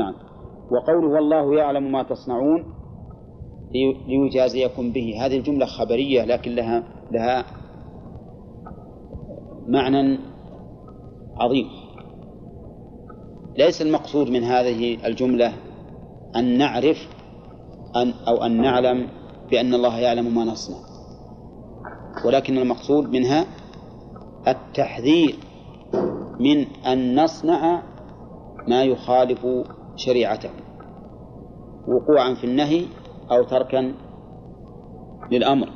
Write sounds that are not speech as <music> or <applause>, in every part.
نعم. وقوله والله يعلم ما تصنعون ليجازيكم به. هذه الجملة خبرية لكن لها لها معنى عظيم. ليس المقصود من هذه الجملة أن نعرف أن أو أن نعلم بأن الله يعلم ما نصنع. ولكن المقصود منها التحذير من أن نصنع ما يخالف شريعته وقوعا في النهي أو تركا للأمر.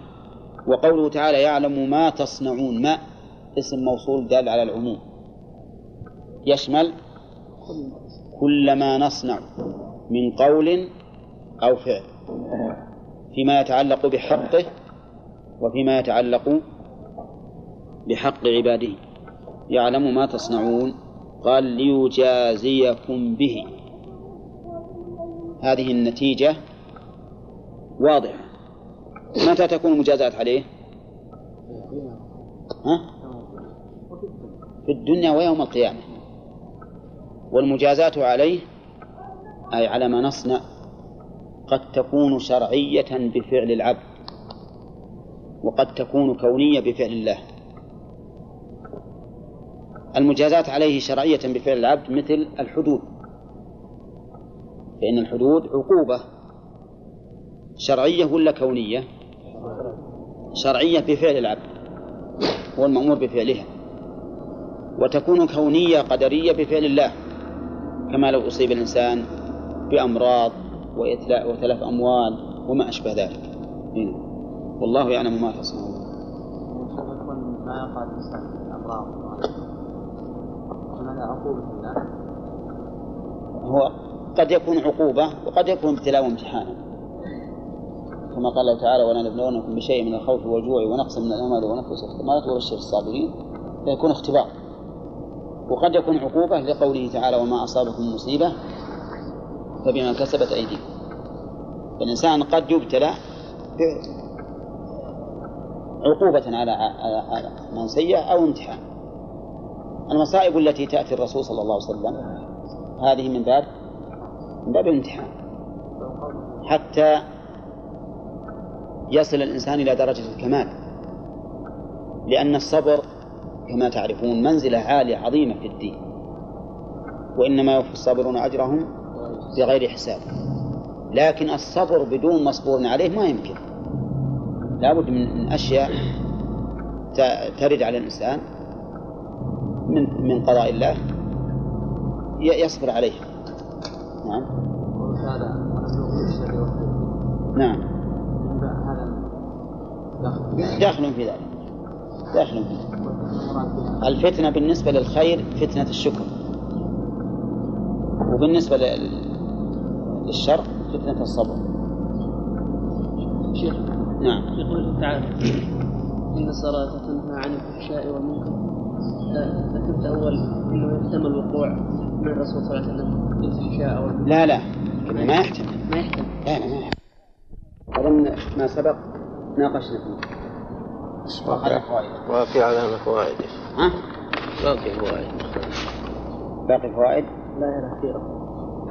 وقوله تعالى يعلم ما تصنعون ما اسم موصول دال على العموم. يشمل كل ما نصنع من قول أو فعل فيما يتعلق بحقه وفيما يتعلق بحق عباده. يعلم ما تصنعون قال ليجازيكم به. هذه النتيجة واضحة متى تكون المجازات عليه؟ ها؟ في الدنيا ويوم القيامة والمجازات عليه أي على ما نصنع قد تكون شرعية بفعل العبد وقد تكون كونية بفعل الله المجازات عليه شرعية بفعل العبد مثل الحدود فإن الحدود عقوبة. شرعية ولا كونية؟ شرعية بفعل العبد هو المأمور بفعلها. وتكون كونية قدرية بفعل الله كما لو أصيب الإنسان بأمراض وتلف أموال وما أشبه ذلك. هنا. والله يعلم ما تصنعون. ما الإنسان الأمراض هو قد يكون عقوبة وقد يكون ابتلاء وامتحانا كما قال الله تعالى ولنبلونكم بشيء من الخوف والجوع ونقص من الأموال ونفس والثمرات وبشر الصابرين فيكون اختبار. وقد يكون عقوبة لقوله تعالى وما أصابكم مصيبة فبما كسبت أيديكم فالإنسان قد يبتلى عقوبة على على من سيء أو امتحان. المصائب التي تأتي الرسول صلى الله عليه وسلم هذه من باب من باب الامتحان. حتى يصل الإنسان إلى درجة الكمال. لأن الصبر كما تعرفون منزلة عالية عظيمة في الدين. وإنما يوفي الصابرون أجرهم بغير حساب. لكن الصبر بدون مصبور عليه ما يمكن. لابد من أشياء ترد على الإنسان من من قضاء الله يصبر عليها. نعم. نعم. داخل في ذلك؟ داخل في ذلك. الفتنة بالنسبة للخير فتنة الشكر. وبالنسبة للشر فتنة الصبر. شيخ نعم. يقول تعالى. إن الصلاة تنهى عن الفحشاء والمنكر. ذكرت أول أنه يحتمل الوقوع من الرسول صلى الله عليه وسلم. لا لا. ما يحتمل. ما يحتمل. لا لا ما يحتمل. أظن ما سبق ناقشنا فيه. في علامة فوائد. ها؟ باقي فوائد. باقي الفوائد لا يرى كثيرا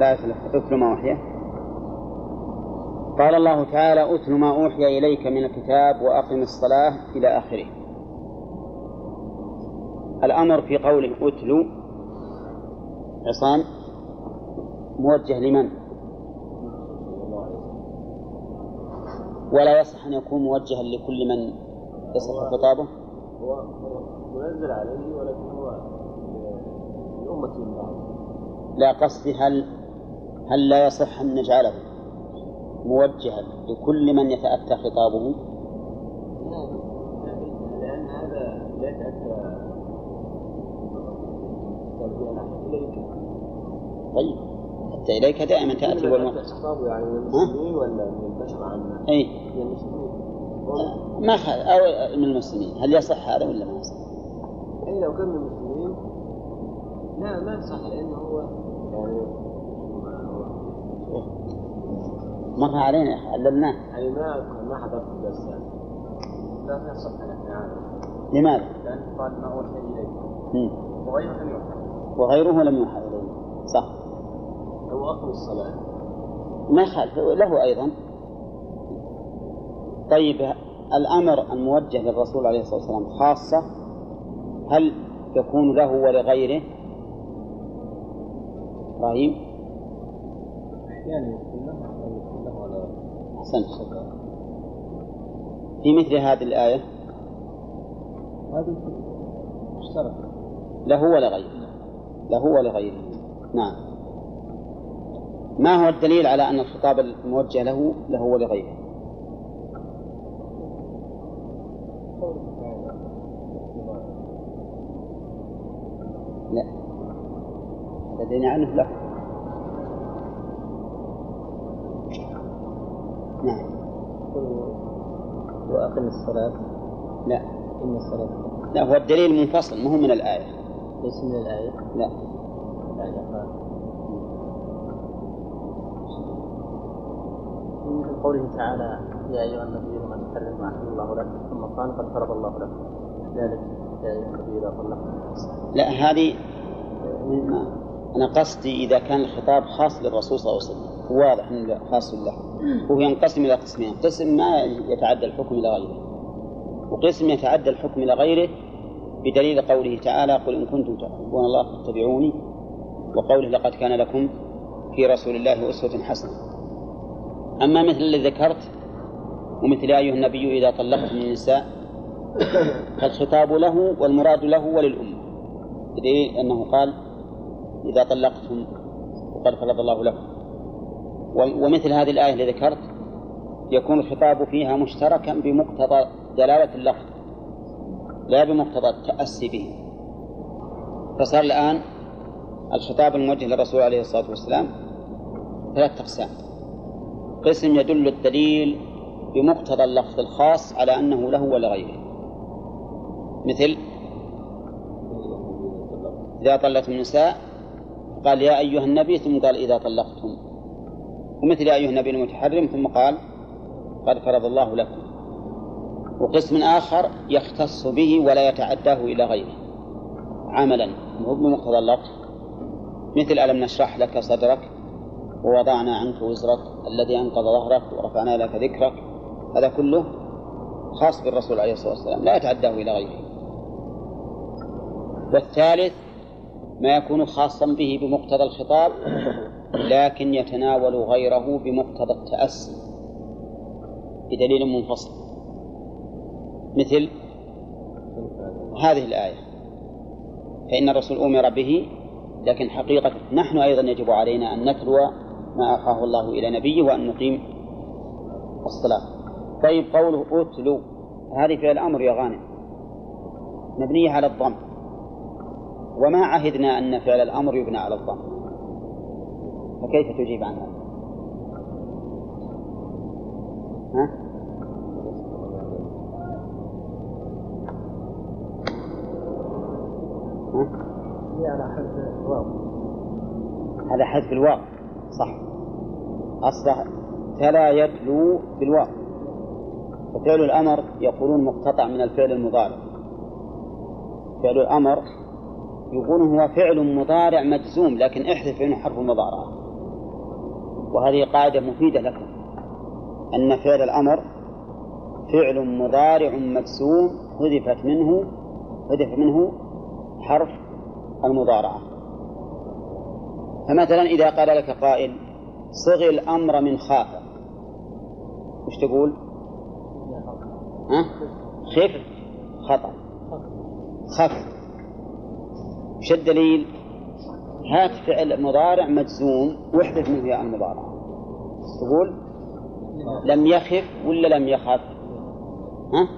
لا يتلف اتل ما أوحي. قال الله تعالى أتل ما أوحي إليك من الكتاب وأقم الصلاة إلى آخره. الأمر في قوله اتلو عصام موجه لمن؟ ولا يصح أن يكون موجها لكل من يصح خطابه؟ هو منزل عليه ولكن هو لأمة لا قصدي هل هل لا يصح أن نجعله موجها لكل من يتأتى خطابه؟ لأن هذا لا يتأتى طيب حتى إليك دائما تأتي والم... خطابه يعني من المسلمين ولا من البشر عامة؟ أي من المسلمين. ما خ... أو من المسلمين. هل يصح هذا ولا ما يصح؟ أي لو كان من المسلمين. لا ما يصح لأنه هو يعني مر علينا علمناه. يعني ما ما حضرت الدرس يعني. لا ما يصح يعني. لماذا؟ لأن قال ما أوحي إليك. وغيره لم يوحى وغيره لم يوحى إليه صح. الصلاة. ما يخالف له أيضا. طيب الأمر الموجه للرسول عليه الصلاة والسلام خاصة هل يكون له ولغيره؟ إبراهيم؟ على أحسنت. في مثل هذه الآية؟ هذه مشتركة له ولغيره. له ولغيره. نعم. ما هو الدليل على أن الخطاب الموجه له له ولغيره؟ لا. لدينا عنه له نعم. وأقم الصلاة. لا. إن الصلاة. لا هو الدليل منفصل ما هو من الآية. ليس من الآية. لا. يعني من قوله تعالى يا أيها النبي لما تحرم ما أحل الله لك ثم قال قد فرض الله لك ذلك يا أيها النبي إذا لا هذه ما أنا قصدي إذا كان الخطاب خاص للرسول صلى الله عليه وسلم واضح أنه خاص له. وهو ينقسم إلى قسمين قسم ما يتعدى الحكم إلى غيره وقسم يتعدى الحكم إلى غيره بدليل قوله تعالى قل إن كنتم تحبون الله فاتبعوني وقوله لقد كان لكم في رسول الله أسوة حسنة أما مثل الذي ذكرت ومثل يا أيها النبي إذا طلقتم النساء فالخطاب له والمراد له وللأمة أنه قال إذا طلقتم وقد فرض الله لكم. ومثل هذه الآية اللي ذكرت يكون الخطاب فيها مشتركا بمقتضى دلالة اللفظ لا بمقتضى التأسي به. فصار الآن الخطاب الموجه للرسول عليه الصلاة والسلام ثلاثة أقسام. قسم يدل الدليل بمقتضى اللفظ الخاص على أنه له ولغيره. مثل إذا طلقتم النساء قال يا أيها النبي ثم قال إذا طلقتم. ومثل يا أيها النبي المتحرم ثم قال قد فرض الله لكم. وقسم آخر يختص به ولا يتعداه إلى غيره. عملا مو بمقتضى اللفظ. مثل ألم نشرح لك صدرك؟ ووضعنا عنك وزرك الذي أنقض ظهرك ورفعنا لك ذكرك هذا كله خاص بالرسول عليه الصلاة والسلام لا يتعداه إلى غيره. والثالث ما يكون خاصا به بمقتضى الخطاب لكن يتناول غيره بمقتضى التأسي بدليل منفصل. مثل هذه الآية فإن الرسول أمر به لكن حقيقة نحن أيضا يجب علينا أن نتلو ما أوحاه الله إلى نبيه وأن نقيم الصلاة. طيب قوله أتلو. هذه فعل الأمر يا غانم. مبنية على الضم. وما عهدنا أن فعل الأمر يبنى على الضم. فكيف تجيب عن هذا؟ ها؟ على حذف الواو. هذا حذف الواو. صح. أصبح تلا يتلو بالواو. ففعل الأمر يقولون مقتطع من الفعل المضارع. فعل الأمر يقولون هو فعل مضارع مجزوم لكن احذف منه حرف المضارعة وهذه قاعدة مفيدة لكم. أن فعل الأمر فعل مضارع مجزوم حذفت منه حذف منه حرف المضارعة. فمثلا إذا قال لك قائل صغ الأمر من خاف وش تقول؟ ها؟ خف خطأ خف وش الدليل؟ هات فعل مضارع مجزوم واحذف منه ياء المضارعة تقول لم يخف ولا لم يخف؟ ها؟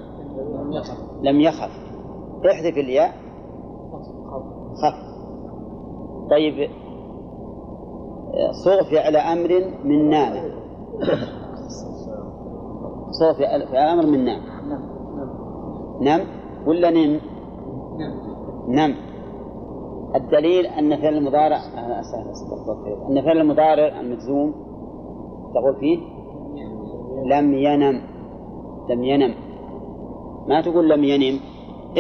لم يخف احذف الياء خف طيب صغ فعل أمر من نام صغ فعل أمر من نام نم ولا نم؟ نم الدليل أن فعل المضارع أن فعل المضارع المجزوم تقول فيه لم ينم. لم ينم. ما تقول لم ينم؟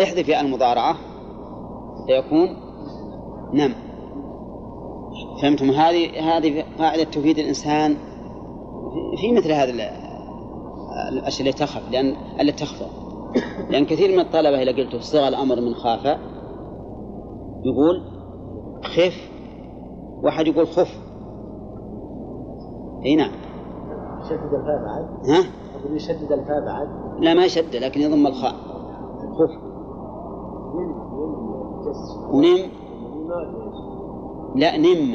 احذف المضارعة. فيكون نم. فهمتم؟ هذه هذه قاعدة تفيد الإنسان في- مثل هذه ال- الأشياء اللي تخف لأن التي تخفى. لأن كثير من الطلبة إذا قلت صيغ الأمر من خاف يقول خف واحد يقول خف. أي نعم. يشدد الفاء بعد؟ ها؟ أقول يشدد الفاء بعد. لا ما يشد لكن يضم الخاء. خف. ونم. لا نم.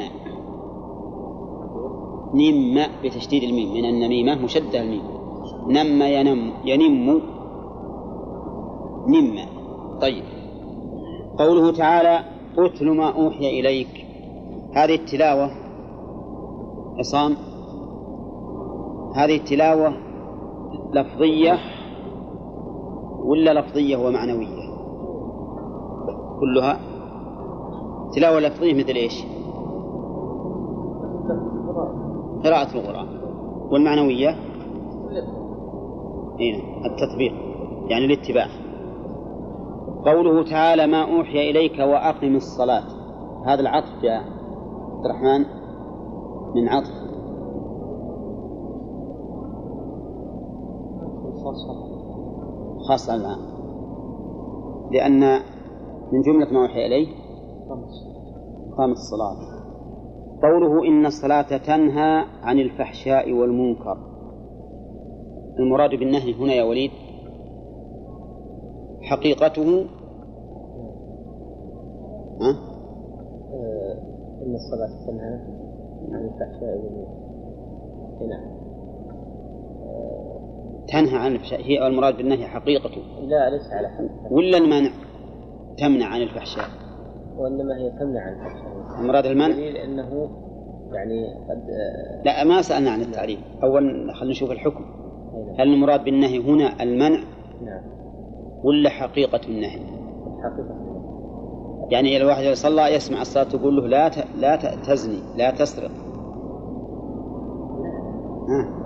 نم بتشديد الميم من النميمة مشدة الميم نم ينم ينم نم. طيب. قوله تعالى اتل ما أوحي إليك. هذه التلاوة عصام. هذه التلاوة لفظية ولا لفظية ومعنوية؟ كلها تلاوة لفظية مثل إيش؟ قراءة القرآن. والمعنوية؟ هنا التطبيق يعني الاتباع. قوله تعالى ما أوحي إليك وأقم الصلاة. هذا العطف يا عبد الرحمن؟ من عطف. خاص الآن. لأن من جملة ما أوحي إليه إقامة الصلاة قوله إن الصلاة تنهى عن الفحشاء والمنكر. المراد بالنهي هنا يا وليد حقيقته؟ ها؟ إن الصلاة تنهى عن الفحشاء والمنكر. نعم. تنهى عن الفحشاء. هي المراد بالنهي حقيقته. لا ليس على حد ولا المنع؟ تمنع عن الفحشاء. وإنما هي تمنع عن المراد المنع دليل أنه يعني قد آه، لا ما سألنا عن التعريف. أولا خلينا نشوف الحكم. أي نعم. هل المراد بالنهي هنا المنع؟ نعم. ولا حقيقة النهي؟ حقيقة. يعني إذا الواحد صلى يسمع الصلاة تقول له لا ت... لا. تزني لا تسرق. ها.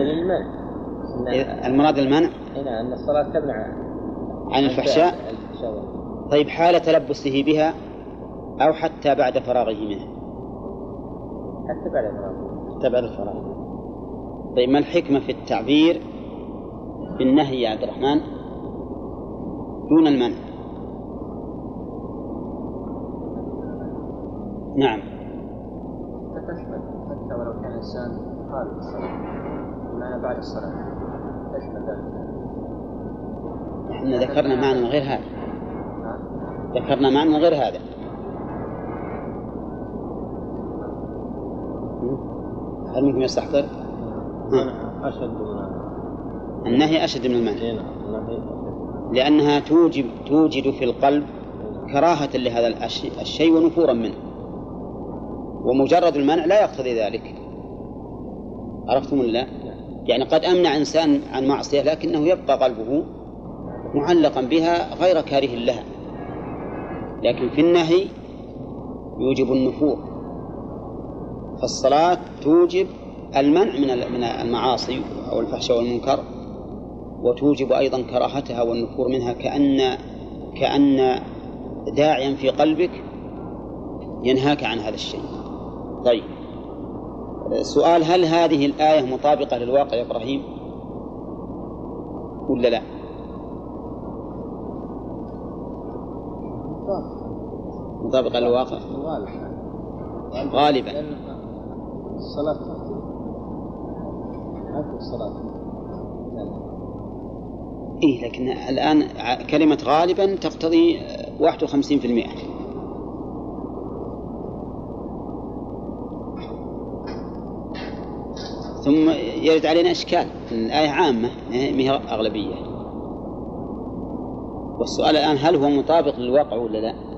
المنع. المراد المنع؟ أي نعم أن الصلاة تمنع عن الفحشاء. طيب حال تلبسه بها أو حتى بعد فراغه منها حتى بعد الفراغ حتى بعد الفراغ طيب ما الحكمة في التعبير بالنهي يا عبد الرحمن؟ دون المنع. نعم. فتشمل حتى ولو كان الإنسان خارج الصلاة بمعنى بعد الصلاة تشمل ذلك. إحنا ذكرنا معنى غير هذا. نعم. ذكرنا معنى غير هذا. هل منكم يستحضر؟ أشد من النهي. أشد من المنع. النهي لأنها توجب توجد في القلب كراهة لهذا الشيء ونفورا منه. ومجرد المنع لا يقتضي ذلك. عرفتم ولا لا؟ يعني قد أمنع إنسان عن معصية لكنه يبقى قلبه معلقا بها غير كاره لها لكن في النهي يوجب النفور. فالصلاة توجب المنع من من المعاصي أو الفحشاء والمنكر وتوجب أيضا كراهتها والنفور منها كأن كأن داعيا في قلبك ينهاك عن هذا الشيء. طيب. السؤال هل هذه الآية مطابقة للواقع يا إبراهيم؟ ولا لا؟ مطابقة للواقع. غالبا. الصلاة الصلاة إيه لكن الآن كلمة غالبا تقتضي آه، 51% ثم يرد علينا إشكال. الآية عامة ما هي أغلبية؟ والسؤال الآن هل هو مطابق للواقع ولا لا؟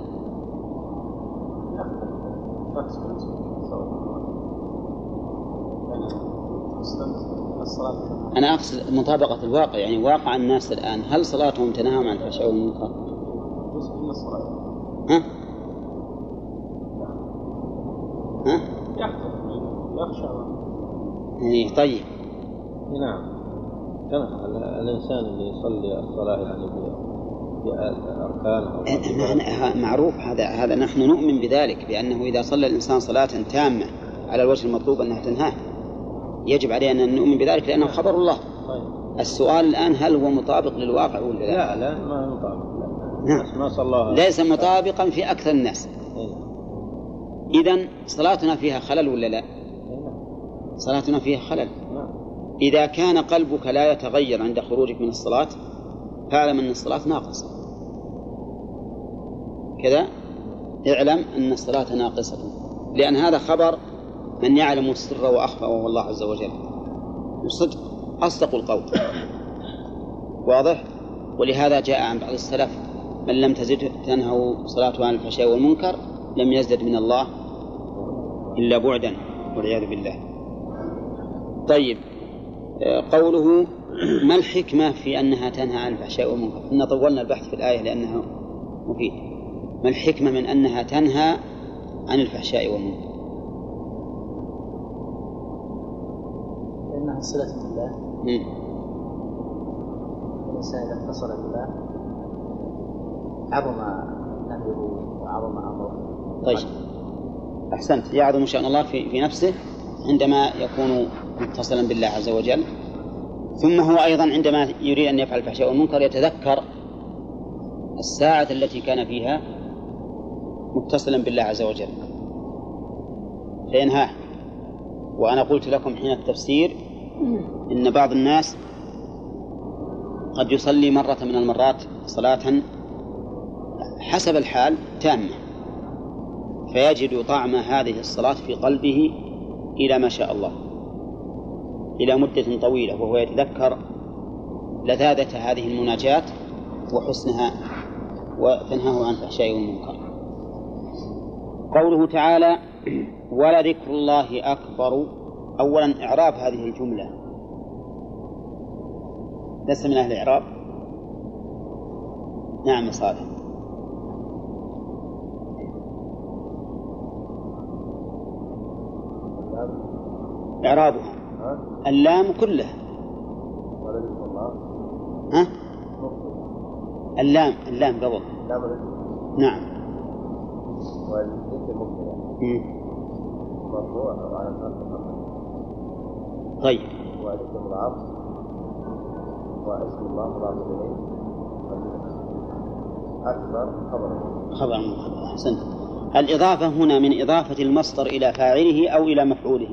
أنا أقصد مطابقة الواقع يعني واقع الناس الآن هل صلاتهم تنهى عن الفحشاء والمنكر؟ ها؟ ها؟ يخشى إيه طيب نعم الإنسان اللي يصلي الصلاة يعني ب- أركان نحن- معروف هذا هذا نحن نؤمن بذلك بأنه إذا صلى الإنسان صلاة تامة على الوجه المطلوب أنها تنهاه يجب علينا أن نؤمن بذلك لأنه خبر الله طيب السؤال الآن هل هو مطابق للواقع ولا لا؟ لا لا ما مطابق. نعم. ما صلاها ليس مطابقا في أكثر الناس إيه. إذا صلاتنا فيها خلل ولا لا؟ إيه، نعم. صلاتنا فيها خلل نعم. إذا كان قلبك لا يتغير عند خروجك من الصلاة فاعلم أن الصلاة ناقصة. كذا؟ اعلم أن الصلاة ناقصة. لأن هذا خبر من يعلم السر وأخفى وهو الله عز وجل. وصدق أصدق القول. واضح؟ ولهذا جاء عن بعض السلف من لم تزد تنهوا صلاته عن الفحشاء والمنكر لم يزدد من الله إلا بعدا والعياذ بالله. طيب آه، قوله ما الحكمة في أنها تنهى عن الفحشاء والمنكر؟ إن طولنا البحث في الآية لأنه مفيد. ما الحكمة من أنها تنهى عن الفحشاء والمنكر؟ لأنها صلة بالله. الإنسان إذا اتصل بالله عظم نهيه وعظم أمره. طيب. أحسنت. يعظم شأن الله في, في نفسه عندما يكون متصلا بالله عز وجل. ثم هو أيضا عندما يريد أن يفعل الفحشاء والمنكر يتذكر الساعة التي كان فيها متصلا بالله عز وجل. فينهاه وأنا قلت لكم حين التفسير إن بعض الناس قد يصلي مرة من المرات صلاة حسب الحال تامة فيجد طعم هذه الصلاة في قلبه إلى ما شاء الله. إلى مدة طويلة وهو يتذكر لذاذة هذه المناجاة وحسنها وتنهاه عن الفحشاء والمنكر. قوله تعالى ولذكر الله أكبر. أولا إعراب هذه الجملة. لست من أهل الإعراب؟ نعم صالح. إعرابها. ها؟ اللام كلها الله ها؟ اللام اللام قبل. نعم. طيب. وذكر مضاف واسم الله مضاف اليه اكبر خبر خبر مخبر أحسنت. الإضافة هنا من إضافة المصدر إلى فاعله أو إلى مفعوله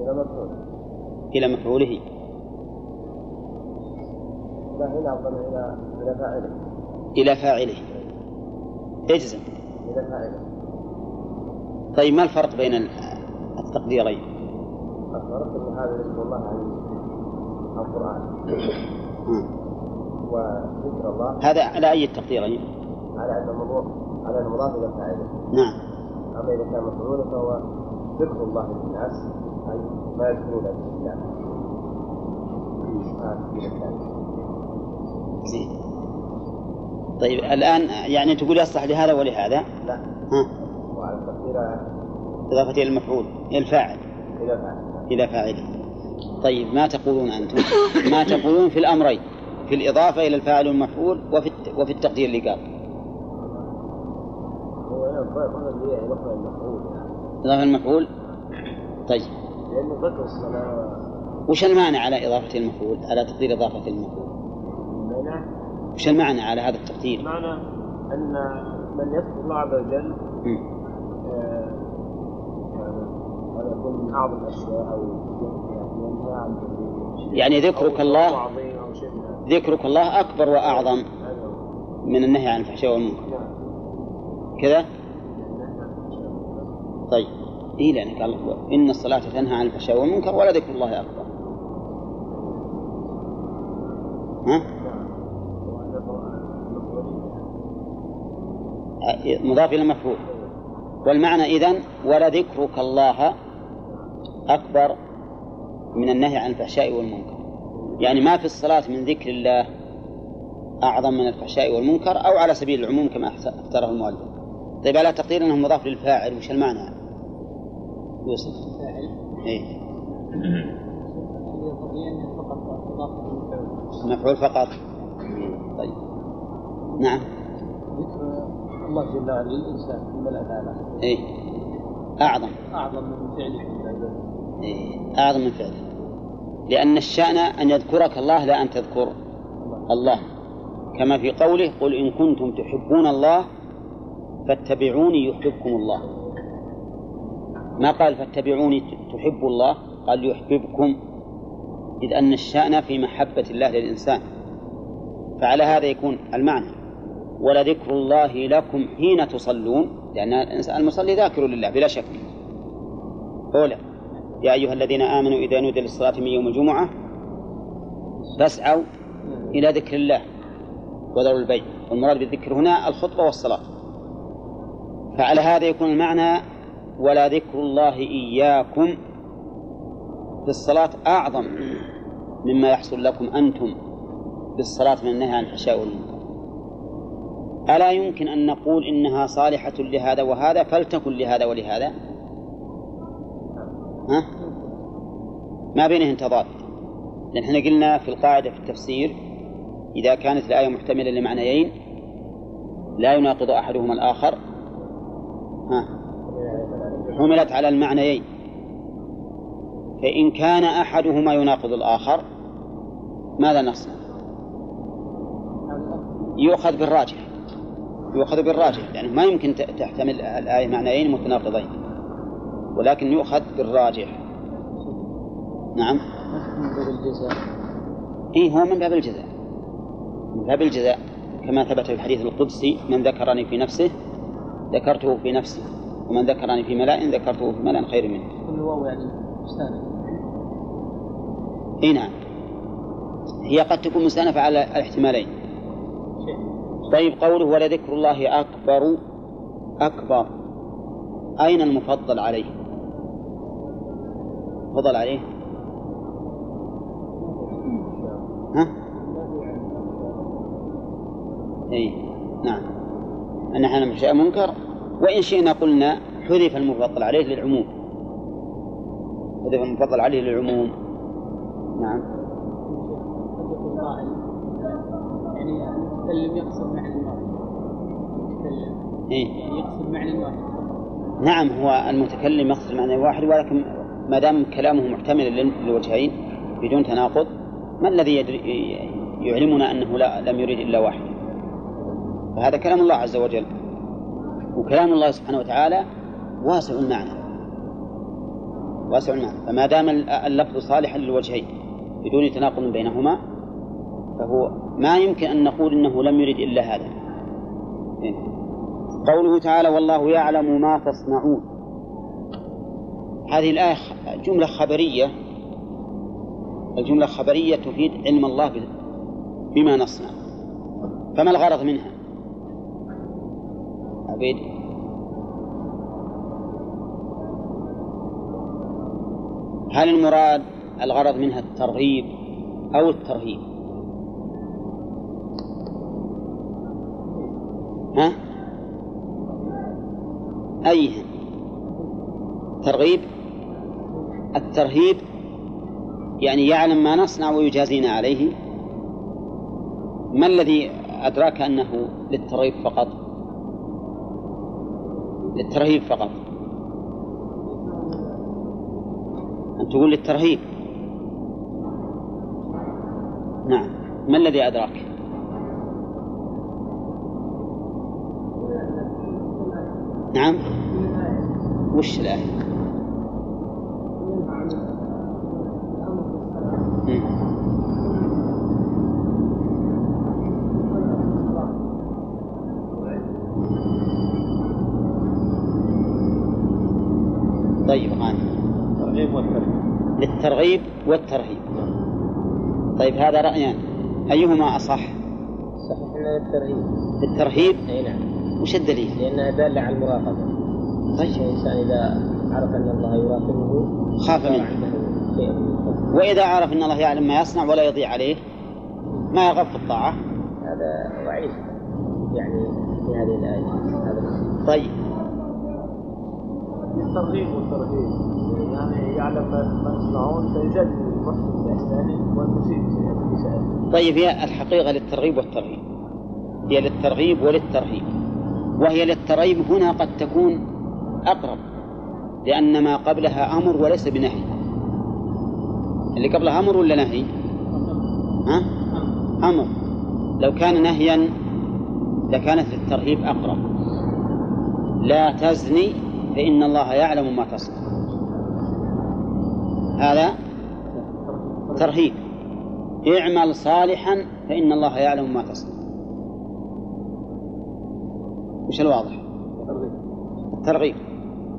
إلى مفعول إلى مفعوله. لا هنا إلى إلى فاعله. إلى فاعله. اجزم. إلى فاعله. طيب ما الفرق بين ال- التقديرين؟ الفرق إن هذا ذكر الله عن ها. وذكر الله. هذا على أي التقديرين على أن المضاف على المضاف إلى فاعله. نعم. أما إذا كان مفعولا فهو ذكر الله للناس. ما الثاني زين. طيب الآن يعني تقول يصلح لهذا ولهذا؟ لا. ها؟ وعلى التقدير إضافة إلى المفعول إلى الفاعل. إلى فاعل. إلى فاعله طيب ما تقولون أنتم؟ ما تقولون في الأمرين في الإضافة إلى الفاعل والمفعول وفي وفي التقدير اللي قال المفعول يعني. إضافة المفعول؟ طيب. ذكر الصلاة وش المعنى على إضافة المفعول على تقدير إضافة المفعول وش المعنى على هذا التقدير معنى أن من يذكر الله عز وجل. آه، هذا يكون من أعظم الأشياء أو يعني ينهى عن يعني ذكرك أو الله. ذكرك الله أكبر وأعظم. من النهي عن الفحشاء والمنكر نعم. كذا والمنكر. طيب إيه لأن قال إن الصلاة تنهى عن الفحشاء والمنكر ولا ذكر الله أكبر. ها؟ مضاف إلى مفعول والمعنى إذن ولذكرك الله أكبر من النهي عن الفحشاء والمنكر. يعني ما في الصلاة من ذكر الله أعظم من الفحشاء والمنكر أو على سبيل العموم كما أختاره المؤلف. طيب على تقدير أنه مضاف للفاعل؟ وش المعنى؟ يوسف. فقط مفعول فقط. طيب. نعم. ذكر الله جل وعلا للإنسان في الملأ الأعلى إيه. أعظم. أعظم من فعله. إيه. أعظم من فعله. لأن الشأن أن يذكرك الله لا أن تذكر الله. كما في قوله قل إن كنتم تحبون الله فاتبعوني يحببكم الله. ما قال فاتبعوني تحبوا الله؟ قال يحببكم إذ أن الشأن في محبة الله للإنسان. فعلى هذا يكون المعنى. ولذكر الله لكم حين تصلون لأن الإنسان المصلي ذاكر لله بلا شك. أولى يا أيها الذين آمنوا إذا نودي للصلاة من يوم الجمعة فاسعوا إلى ذكر الله وذروا البيع. والمراد بالذكر هنا الخطبة والصلاة. فعلى هذا يكون المعنى ولا ذكر الله إياكم في الصلاة أعظم مما يحصل لكم أنتم بالصلاة من النهي عن الفحشاء والمنكر. ألا يمكن أن نقول إنها صالحة لهذا وهذا؟ فلتكن لهذا ولهذا. ها؟ ما بينهن تضاد لأن إحنا قلنا في القاعدة في التفسير إذا كانت الآية محتملة لمعنيين لا يناقض أحدهما الآخر. ها؟ حملت على المعنيين. فإن كان أحدهما يناقض الآخر ماذا نصنع؟ يؤخذ بالراجح. يؤخذ بالراجح لأنه ما يمكن تحتمل الآية معنيين متناقضين. ولكن يؤخذ بالراجح. نعم. إيه هو من باب الجزاء. من باب الجزاء. كما ثبت في الحديث القدسي من ذكرني في نفسه ذكرته في نفسي. ومن ذكرني في ملأ ذكرته في ملأ خير منه. كل واو يعني مستانف إي نعم. هي قد تكون مستأنفة على الاحتمالين. طيب قوله ولذكر الله أكبر أكبر. أين المفضل عليه؟ فضل عليه؟ ها؟ إي نعم. أن شيء منكر؟ وإن شئنا قلنا حذف المفضل عليه للعموم. حذف المفضل عليه للعموم. نعم. يعني المتكلم يقصد معنى واحد المتكلم إيه؟ يعني يقصد معنى واحد نعم هو المتكلم يقصد معنى واحد ولكن ما دام كلامه محتمل لل- للوجهين بدون تناقض ما الذي يعلمنا أنه لا لم يريد إلا واحد فهذا كلام الله عز وجل. وكلام الله سبحانه وتعالى واسع المعنى. واسع المعنى. فما دام اللفظ صالحا للوجهين بدون تناقض بينهما فهو ما يمكن أن نقول إنه لم يرد إلا هذا. إيه. قوله تعالى والله يعلم ما تصنعون. هذه الآية جملة خبرية. الجملة خبرية تفيد علم الله بما نصنع. فما الغرض منها؟ عبيد هل المراد الغرض منها الترغيب أو الترهيب؟ ها؟ أيها ترغيب؟ الترهيب يعني يعلم ما نصنع ويجازينا عليه. ما الذي أدراك أنه للترغيب فقط؟ للترهيب فقط. أن تقول للترهيب. نعم. ما الذي أدراك؟ نعم. وش الآية مم. طيب غانم ترغيب والترهيب للترغيب والترهيب. طيب هذا رأيان. أيهما أصح؟ صحيح إنه الترهيب. للترهيب إي نعم. وش الدليل؟ لانها داله على المراقبة. طيب. الانسان إذا عرف أن الله يراقبه خاف منه. عنده شيء من الخوف. وإذا عرف أن الله يعلم ما يصنع ولا يضيع عليه ما يرغب في الطاعة؟ هذا وعيد يعني في هذه الآية. هذا طيب. الترغيب والترهيب. يعني يعلم ما يصنعون فيجازي طيب هي الحقيقة للترغيب والترهيب. هي للترغيب وللترهيب. وهي للترغيب هنا قد تكون أقرب لأن ما قبلها أمر وليس بنهي. اللي قبلها أمر ولا نهي؟ ها؟ أمر. لو كان نهيا لكانت الترهيب أقرب. لا تزني فإن الله يعلم ما تصنع. هذا ترهيب. اعمل صالحا فإن الله يعلم ما تصنع. وش الواضح؟ الترغيب.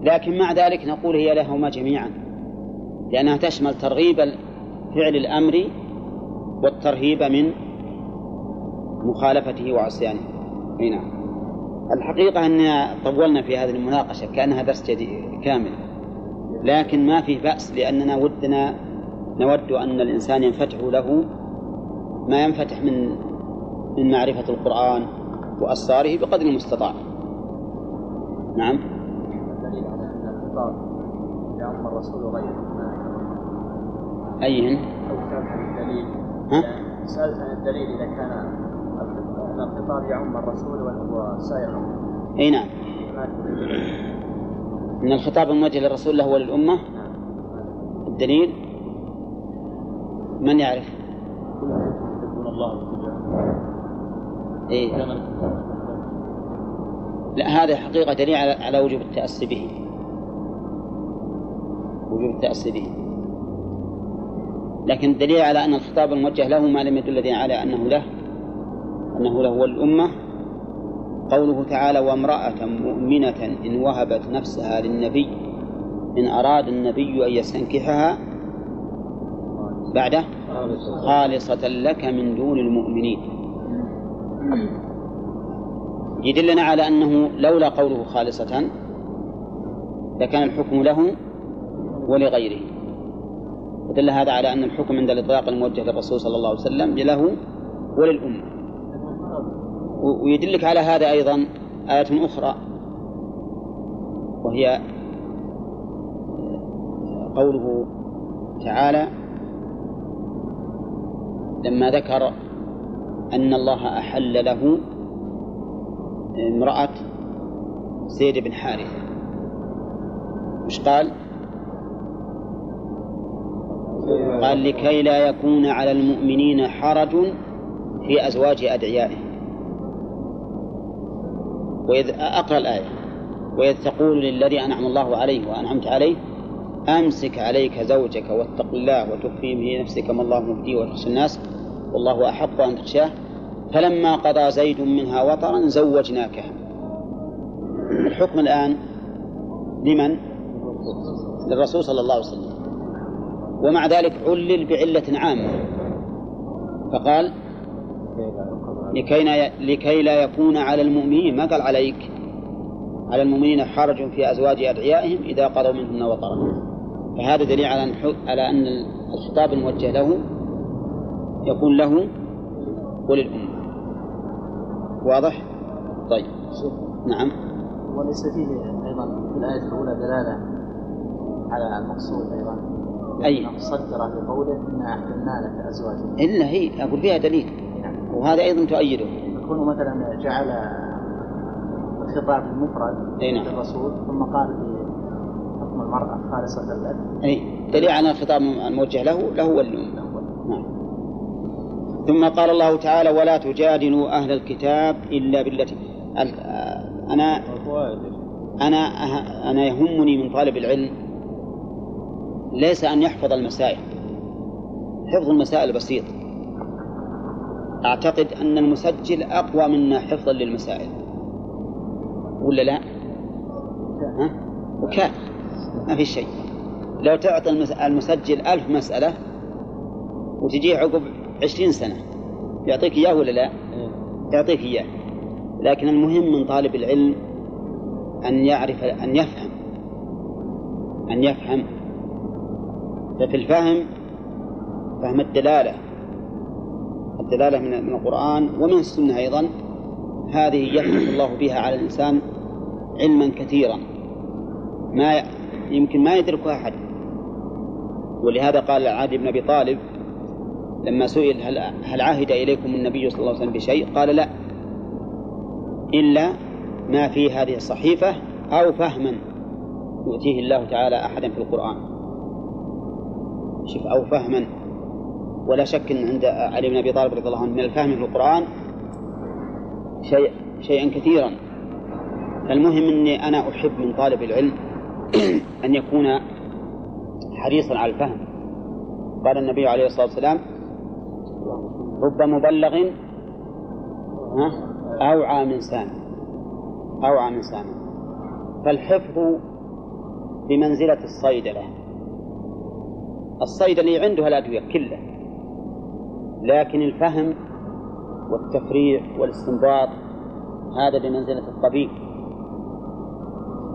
لكن مع ذلك نقول هي لهما جميعا لأنها تشمل ترغيب فعل الأمر والترهيب من مخالفته وعصيانه. أي نعم. الحقيقة أن طولنا في هذه المناقشة كأنها درس كامل. لكن ما في بأس لأننا ودنا نود أن الإنسان ينفتح له ما ينفتح من من معرفة القرآن وأسراره بقدر المستطاع. نعم. الدليل على أن الخطاب يعم الرسول وغيره أيهن؟ أو كان الدليل ها؟ سألت عن الدليل إذا كان الخطاب يعم الرسول وسائر الأمة أي نعم؟ أن الخطاب الموجه للرسول له وللأمة؟ نعم. الدليل؟ من يعرف؟ الله إيه؟ لا هذا حقيقة دليل على, على وجوب التأسي به. وجوب التأسي به. لكن الدليل على أن الخطاب الموجه له ما لم يدل على أنه له أنه له والأمة. قوله تعالى وامرأة مؤمنة إن وهبت نفسها للنبي إن أراد النبي أن يستنكحها بعده خالصة. لك من دون المؤمنين. يدلنا على أنه لولا قوله خالصة لكان الحكم له ولغيره. ودل هذا على أن الحكم عند الإطلاق الموجه للرسول صلى الله عليه وسلم له وللأمة. ويدلك على هذا أيضا آية أخرى. وهي قوله تعالى لما ذكر أن الله أحل له امرأة زيد بن حارثة مش قال؟ قال لكي لا يكون على المؤمنين حرج في أزواج أدعيائهم وإذ أقرأ الآية وإذ تقول للذي أنعم الله عليه وأنعمت عليه أمسك عليك زوجك واتق الله وتخفي في نفسك ما الله مبديه وتخشى الناس والله أحق أن تخشاه. فلما قضى زيد منها وطرا زوجناكها. الحكم الآن لمن؟ للرسول صلى الله عليه وسلم. ومع ذلك علل بعلة عامة. فقال لكي, لكي لا يكون على المؤمنين ما قال عليك؟ على المؤمنين حرج في أزواج أدعيائهم إذا قضوا منهن وطرا. فهذا دليل على أن على أن الخطاب الموجه له يكون له وللأمة. واضح؟ طيب. نعم. وليس فيه أيضا في الآية الأولى دلالة على المقصود أيضا. أي. صدر بقوله إنا احللنا لك ازواجا إلا هي أقول فيها دليل. نعم. وهذا أيضا تؤيده. يكون مثلا جعل الخطاب المفرد أي نعم. للرسول ثم قال المرأة خالصة لك أي دليل على الخطاب الموجه له له والأمة نعم. ثم قال الله تعالى ولا تجادلوا أهل الكتاب إلا بالتي ال- أنا أنا أه- أنا يهمني من طالب العلم ليس أن يحفظ المسائل. حفظ المسائل بسيط. أعتقد أن المسجل أقوى منا حفظا للمسائل. ولا لا؟ ها؟ وكافر ما في شيء. لو تعطي المس- المسجل ألف مسألة وتجيه عقب عشرين سنة يعطيك إياه ولا لا؟ يعطيك إياه. لكن المهم من طالب العلم أن يعرف أن يفهم. أن يفهم. ففي الفهم فهم الدلالة. الدلالة من من القرآن ومن السنة أيضا. هذه يفتح الله بها على الإنسان علما كثيرا. ما يمكن ما يدركها أحد. ولهذا قال علي بن أبي طالب لما سئل هل, هل عهد إليكم النبي صلى الله عليه وسلم بشيء؟ قال لا. إلا ما في هذه الصحيفة أو فهما يؤتيه الله تعالى أحدا في القرآن. شوف أو فهما. ولا شك أن عند علي بن أبي طالب رضي الله عنه من الفهم في القرآن شيء شيئا كثيرا. المهم أني أنا أحب من طالب العلم <coughs> أن يكون حريصا على الفهم. قال النبي عليه الصلاة والسلام رب مبلغ أوعى من سامع أوعى من سامع فالحفظ بمنزلة الصيدلة الصيدلي عنده الأدوية كلها لكن الفهم والتفريع والاستنباط هذا بمنزلة الطبيب.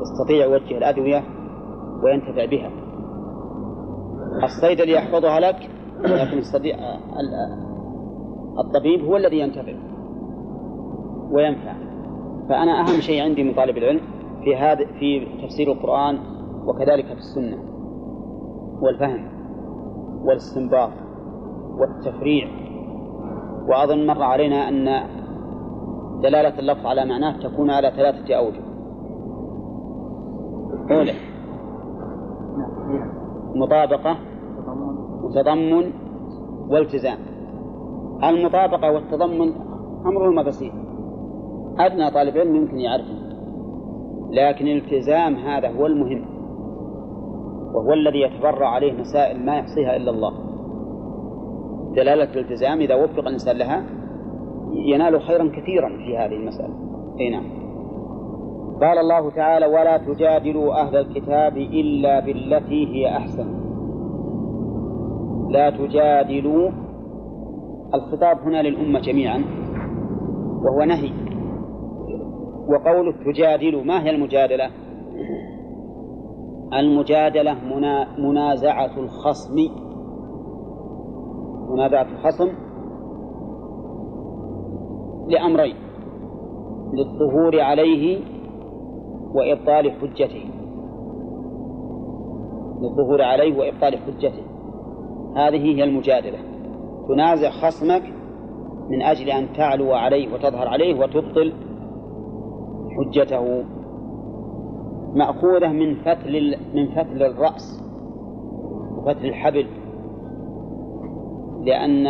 يستطيع يوجه الأدوية وينتفع بها. الصيدلي يحفظها لك لكن الطبيب هو الذي ينتفع وينفع. فأنا أهم شيء عندي من طالب العلم في هذا في تفسير القرآن وكذلك في السنة والفهم والاستنباط والتفريع. وأظن مر علينا أن دلالة اللفظ على معناه تكون على ثلاثة أوجه. أولى مطابقة. وتضمن والتزام. المطابقة والتضمن أمرهما بسيط أدنى طالب علم يمكن يعرفه. لكن الالتزام هذا هو المهم. وهو الذي يتفرع عليه مسائل ما يحصيها إلا الله. دلالة الالتزام إذا وفق الإنسان لها ينال خيرا كثيرا في هذه المسألة. أي نعم. قال الله تعالى ولا تجادلوا أهل الكتاب إلا بالتي هي أحسن. لا تجادلوا. الخطاب هنا للأمة جميعا وهو نهي. وقول تجادل ما هي المجادلة؟ المجادلة منا منازعة الخصم. منازعة الخصم لأمرين للظهور عليه وإبطال حجته. للظهور عليه وإبطال حجته. هذه هي المجادلة. تنازع خصمك من أجل أن تعلو عليه وتظهر عليه وتبطل حجته. مأخوذة من فتل من فتل الرأس وفتل الحبل. لأن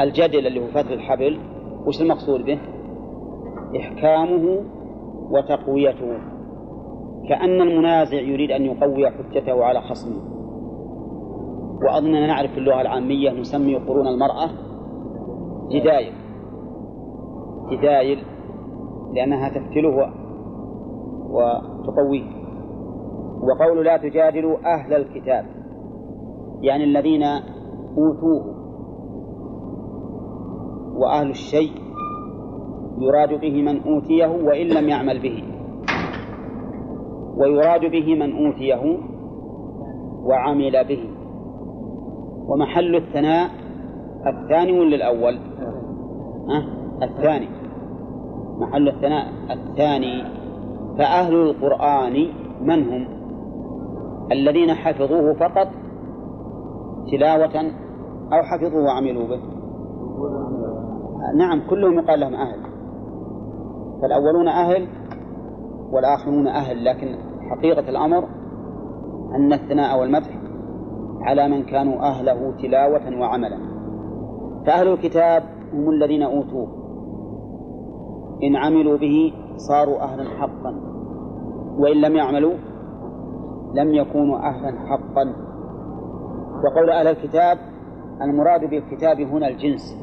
الجدل اللي هو فتل الحبل وش المقصود به؟ إحكامه وتقويته. كأن المنازع يريد أن يقوي حجته على خصمه. وأظننا نعرف في اللغة العامية نسمي قرون المرأة جدايل. جدايل لأنها تفتله وتقويه. وقول لا تجادلوا أهل الكتاب يعني الذين أوتوه وأهل الشيء يراد به من أوتيه وإن لم يعمل به ويراد به من أوتيه وعمل به ومحل الثناء الثاني ولا الأول؟ أه؟ الثاني محل الثناء الثاني فأهل القرآن من هم؟ الذين حفظوه فقط تلاوة أو حفظوه وعملوا به نعم كلهم يقال لهم أهل فالأولون أهل والآخرون أهل لكن حقيقة الأمر أن الثناء والمدح على من كانوا أهله تلاوة وعملا. فأهل الكتاب هم الذين أوتوه. إن عملوا به صاروا أهلا حقا. وإن لم يعملوا لم يكونوا أهلا حقا. وقول أهل الكتاب المراد بالكتاب هنا الجنس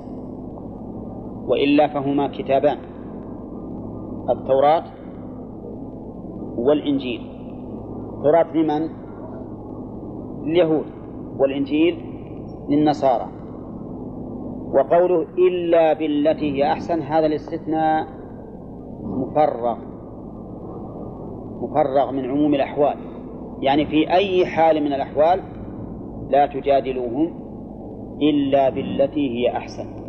وإلا فهما كتابان. التوراة والإنجيل. التوراة لمن؟ لليهود. والإنجيل للنصارى. وقوله إلا بالتي هي أحسن هذا الاستثناء مفرغ. مفرغ من عموم الأحوال. يعني في أي حال من الأحوال لا تجادلوهم إلا بالتي هي أحسن.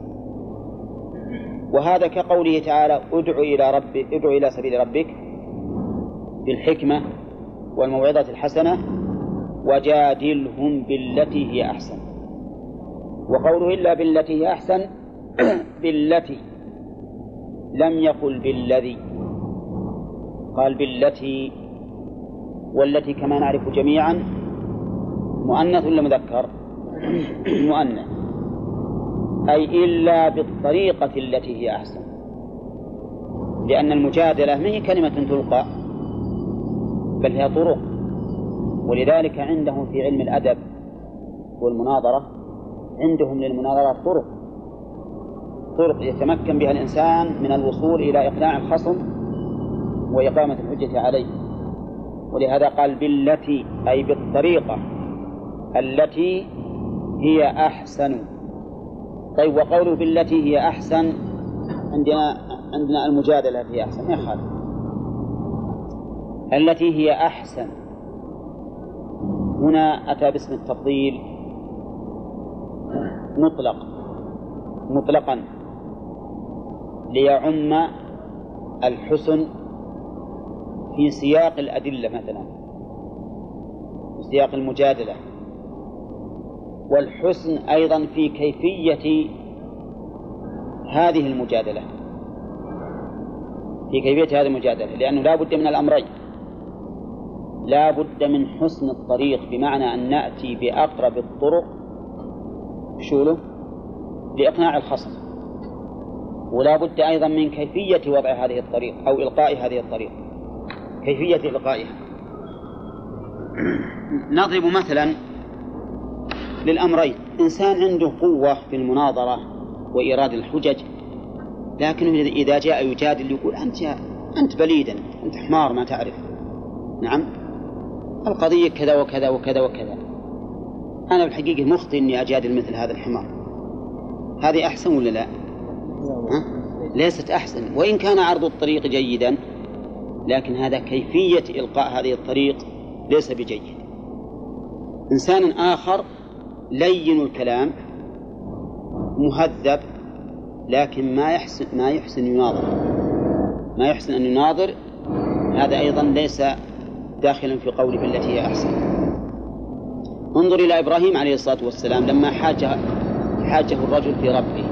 وهذا كقوله تعالى ادع إلى ربك ادع إلى سبيل ربك بالحكمة والموعظة الحسنة وجادلهم بالتي هي أحسن. وقوله إلا بالتي هي أحسن <clears throat> بالتي لم يقل بالذي. قال بالتي والتي كما نعرف جميعا مؤنث ولا مذكر؟ <clears throat> مؤنث. أي إلا بالطريقة التي هي أحسن. لأن المجادلة ما هي كلمة تلقى بل هي طرق. ولذلك عندهم في علم الأدب والمناظرة عندهم للمناظرة طرق. طرق يتمكن بها الإنسان من الوصول إلى إقناع الخصم وإقامة الحجة عليه. ولهذا قال بالتي أي بالطريقة التي هي أحسن. طيب وقوله بالتي هي أحسن عندنا عندنا المجادلة هي أحسن. يا خالد. التي هي أحسن. هنا أتى باسم التفضيل مطلق مطلقا ليعم الحسن في سياق الأدلة مثلا في سياق المجادلة. والحسن أيضا في كيفية هذه المجادلة. في كيفية هذه المجادلة لأنه لا بد من الأمرين. لا بد من حسن الطريق بمعنى أن نأتي بأقرب الطرق. شوله لإقناع الخصم. ولا بد أيضا من كيفية وضع هذه الطريق أو إلقاء هذه الطريق. كيفية إلقائها. <clears throat> نضرب مثلا للأمرين. إنسان عنده قوة في المناظرة وإيراد الحجج لكنه إذا جاء يجادل يقول أنت أنت بليد أنت حمار ما تعرف. نعم؟ القضية كذا وكذا وكذا وكذا. أنا بالحقيقة مخطئ إني أجادل مثل هذا الحمار. هذه أحسن ولا لا؟ ها؟ ليست أحسن. وإن كان عرض الطريق جيدا لكن هذا كيفية إلقاء هذه الطريق ليس بجيد. إنسان آخر لين الكلام مهذب لكن ما يحسن ما يحسن يناظر. ما يحسن أن يناظر هذا أيضا ليس داخلا في قوله بالتي هي أحسن. انظر إلى إبراهيم عليه الصلاة والسلام لما حاج حاجة الرجل في ربه.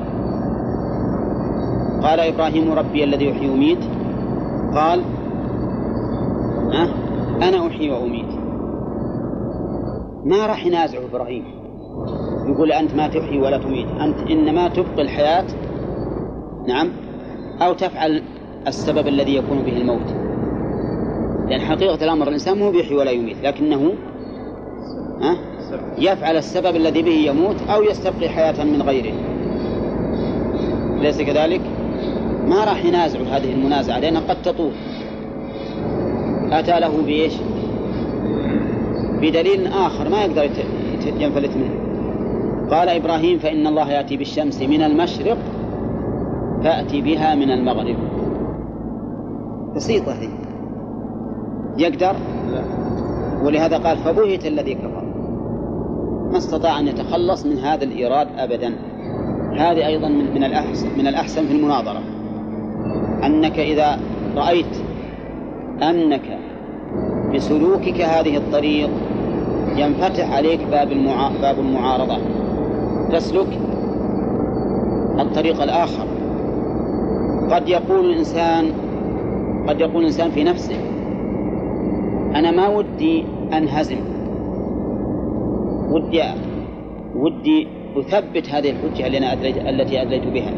قال إبراهيم ربي الذي يحيي ويميت. قال؟ أنا أحيي وأميت. ما راح ينازعه إبراهيم؟ يقول أنت ما تحيي ولا تميت. أنت إنما تبقي الحياة نعم أو تفعل السبب الذي يكون به الموت. لأن حقيقة الأمر الإنسان مو بيحيي ولا يميت لكنه ها يفعل السبب الذي به يموت أو يستبقي حياة من غيره. ليس كذلك؟ ما راح ينازع هذه المنازعة لأنها قد تطول. أتى له بإيش؟ بدليل آخر ما يقدر ينفلت منه. قال إبراهيم فإن الله يأتي بالشمس من المشرق فأتي بها من المغرب. بسيطة هي. يقدر؟ لا. ولهذا قال فبهت الذي كفر. ما استطاع أن يتخلص من هذا الإيراد أبدا. هذه أيضا من, من الأحسن من الأحسن في المناظرة. أنك إذا رأيت أنك بسلوكك هذه الطريق ينفتح عليك باب. باب المعارضة. تسلك الطريق الآخر. قد يقول الإنسان قد يقول الإنسان في نفسه أنا ما ودي أنهزم. ودي ودي أثبت هذه الحجة اللي أنا أدليت التي أدليت بها.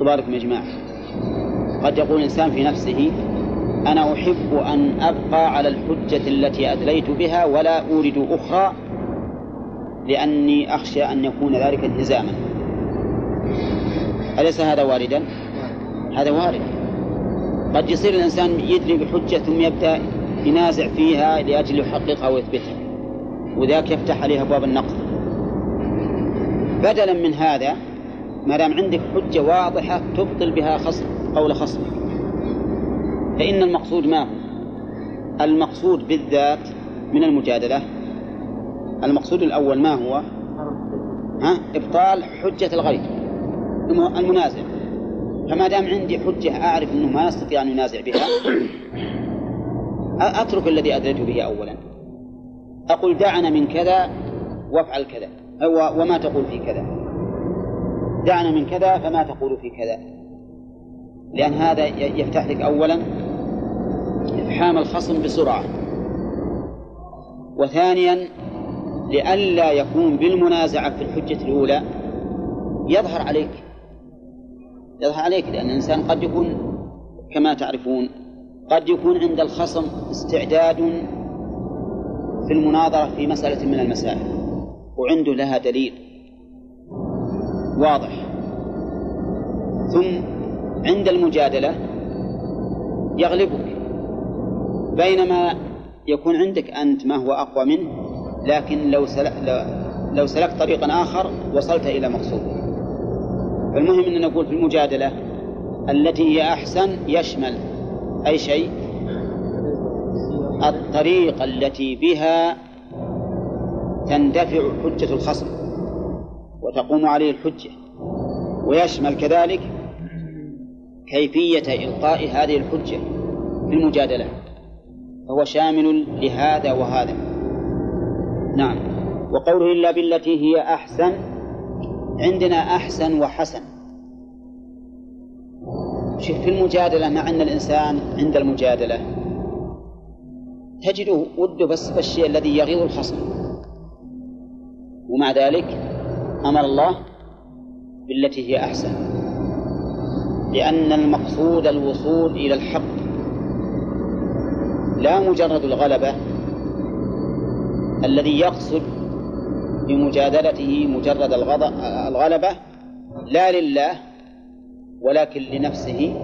تباركم يا جماعة. قد يقول الإنسان في نفسه أنا أحب أن أبقى على الحجة التي أدليت بها ولا أورد أخرى لأني أخشى أن يكون ذلك انهزاما أليس هذا واردا؟ هذا وارد. قد يصير الإنسان يدري بحجة ثم يبدأ ينازع فيها لأجل يحققها ويثبتها وذاك يفتح عليها أبواب النقد بدلا من هذا ما دام عندك حجة واضحة تبطل بها خصم قول خصمك فإن المقصود ما هو؟ المقصود بالذات من المجادلة. المقصود الأول ما هو؟ ها؟ إبطال حجة الغير المنازع. فما دام عندي حجة أعرف أنه ما يستطيع أن ينازع بها أترك الذي أدريت به أولا. أقول دعنا من كذا وافعل كذا. وما تقول في كذا. دعنا من كذا فما تقول في كذا. لأن هذا يفتح لك أولا إفحام الخصم بسرعة. وثانيا لئلا يكون بالمنازعة في الحجة الأولى يظهر عليك. يظهر عليك لأن الإنسان قد يكون كما تعرفون قد يكون عند الخصم استعداد في المناظرة في مسألة من المسائل وعنده لها دليل واضح. ثم عند المجادلة يغلبك بينما يكون عندك أنت ما هو أقوى منه لكن لو سلك لو سلكت طريقا آخر وصلت إلى مقصودك فالمهم أن نقول في المجادلة التي هي أحسن يشمل أي شيء؟ الطريقة التي بها تندفع حجة الخصم وتقوم عليه الحجة ويشمل كذلك كيفية إلقاء هذه الحجة في المجادلة فهو شامل لهذا وهذا. نعم. وقوله إلا بالتي هي أحسن عندنا أحسن وحسن. شوف في المجادلة مع أن الإنسان عند المجادلة تجده وده بس بالشيء الذي يغيظ الخصم. ومع ذلك أمر الله بالتي هي أحسن. لأن المقصود الوصول إلى الحق. لا مجرد الغلبة الذي يقصد بمجادلته مجرد الغلبة لا لله ولكن لنفسه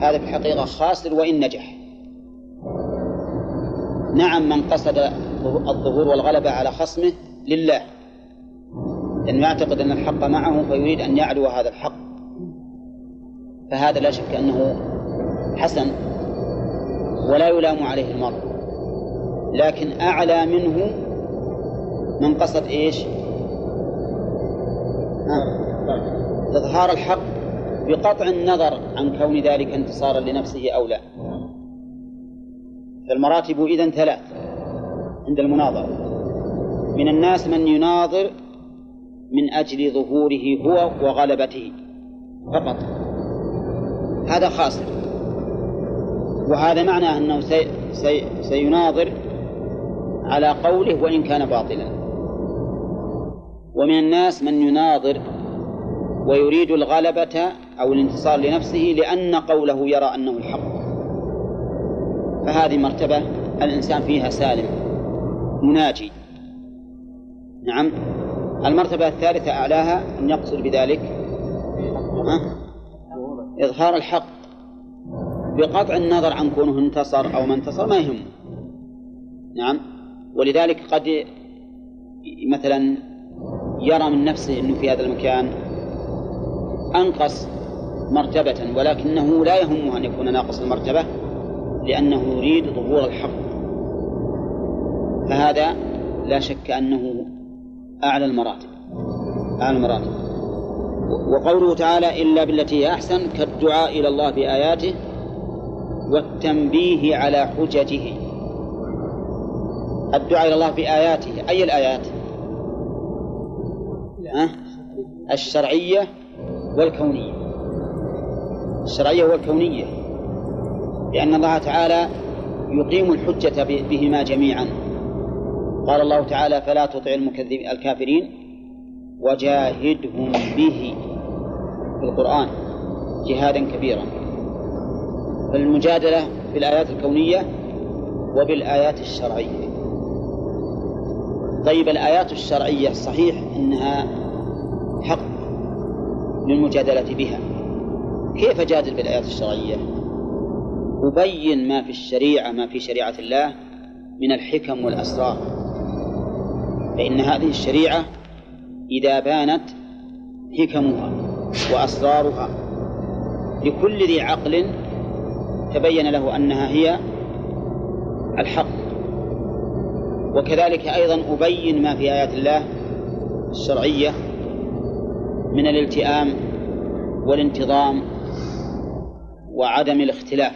هذا في الحقيقة خاسر وإن نجح. نعم من قصد الظهور والغلبة على خصمه لله لأنه يعتقد أن الحق معه فيريد أن يعلو هذا الحق. فهذا لا شك أنه حسن ولا يلام عليه المرء. لكن أعلى منه من قصد إيش؟ إظهار الحق بقطع النظر عن كون ذلك انتصارا لنفسه أو لا. فالمراتب إذن ثلاث عند المناظرة. من الناس من يناظر من أجل ظهوره هو وغلبته فقط. هذا خاسر وهذا معنى أنه سي سي سيناظر على قوله وإن كان باطلا. ومن الناس من يناظر ويريد الغلبة أو الانتصار لنفسه لأن قوله يرى أنه الحق. فهذه مرتبة الإنسان فيها سالم مناجي. نعم. المرتبة الثالثة أعلاها أن يقصد بذلك. إظهار الحق. بقطع النظر عن كونه انتصر أو ما انتصر ما يهمه نعم. ولذلك قد مثلا يرى من نفسه أنه في هذا المكان أنقص مرتبة ولكنه لا يهمه أن يكون ناقص المرتبة لأنه يريد ظهور الحق. فهذا لا شك أنه أعلى المراتب أعلى المراتب. وقوله تعالى إلا بالتي هي أحسن كالدعاء إلى الله بآياته والتنبيه على حججه الدعاء إلى الله بآياته أي الآيات؟ أه؟ الشرعية والكونية. الشرعية والكونية. لأن الله تعالى يقيم الحجة بهما جميعا. قال الله تعالى فلا تطع المكذبين الكافرين وجاهدهم به. في القرآن جهادا كبيرا. فالمجادلة بالآيات الكونية وبالآيات الشرعية. طيب الآيات الشرعية صحيح أنها حق للمجادلة بها. كيف جادل بالآيات الشرعية؟ أبين ما في الشريعة ما في شريعة الله من الحكم والأسرار. فإن هذه الشريعة إذا بانت حكمها وأسرارها لكل ذي عقل تبين له أنها هي الحق. وكذلك أيضا أبين ما في آيات الله الشرعية من الالتئام والانتظام وعدم الاختلاف.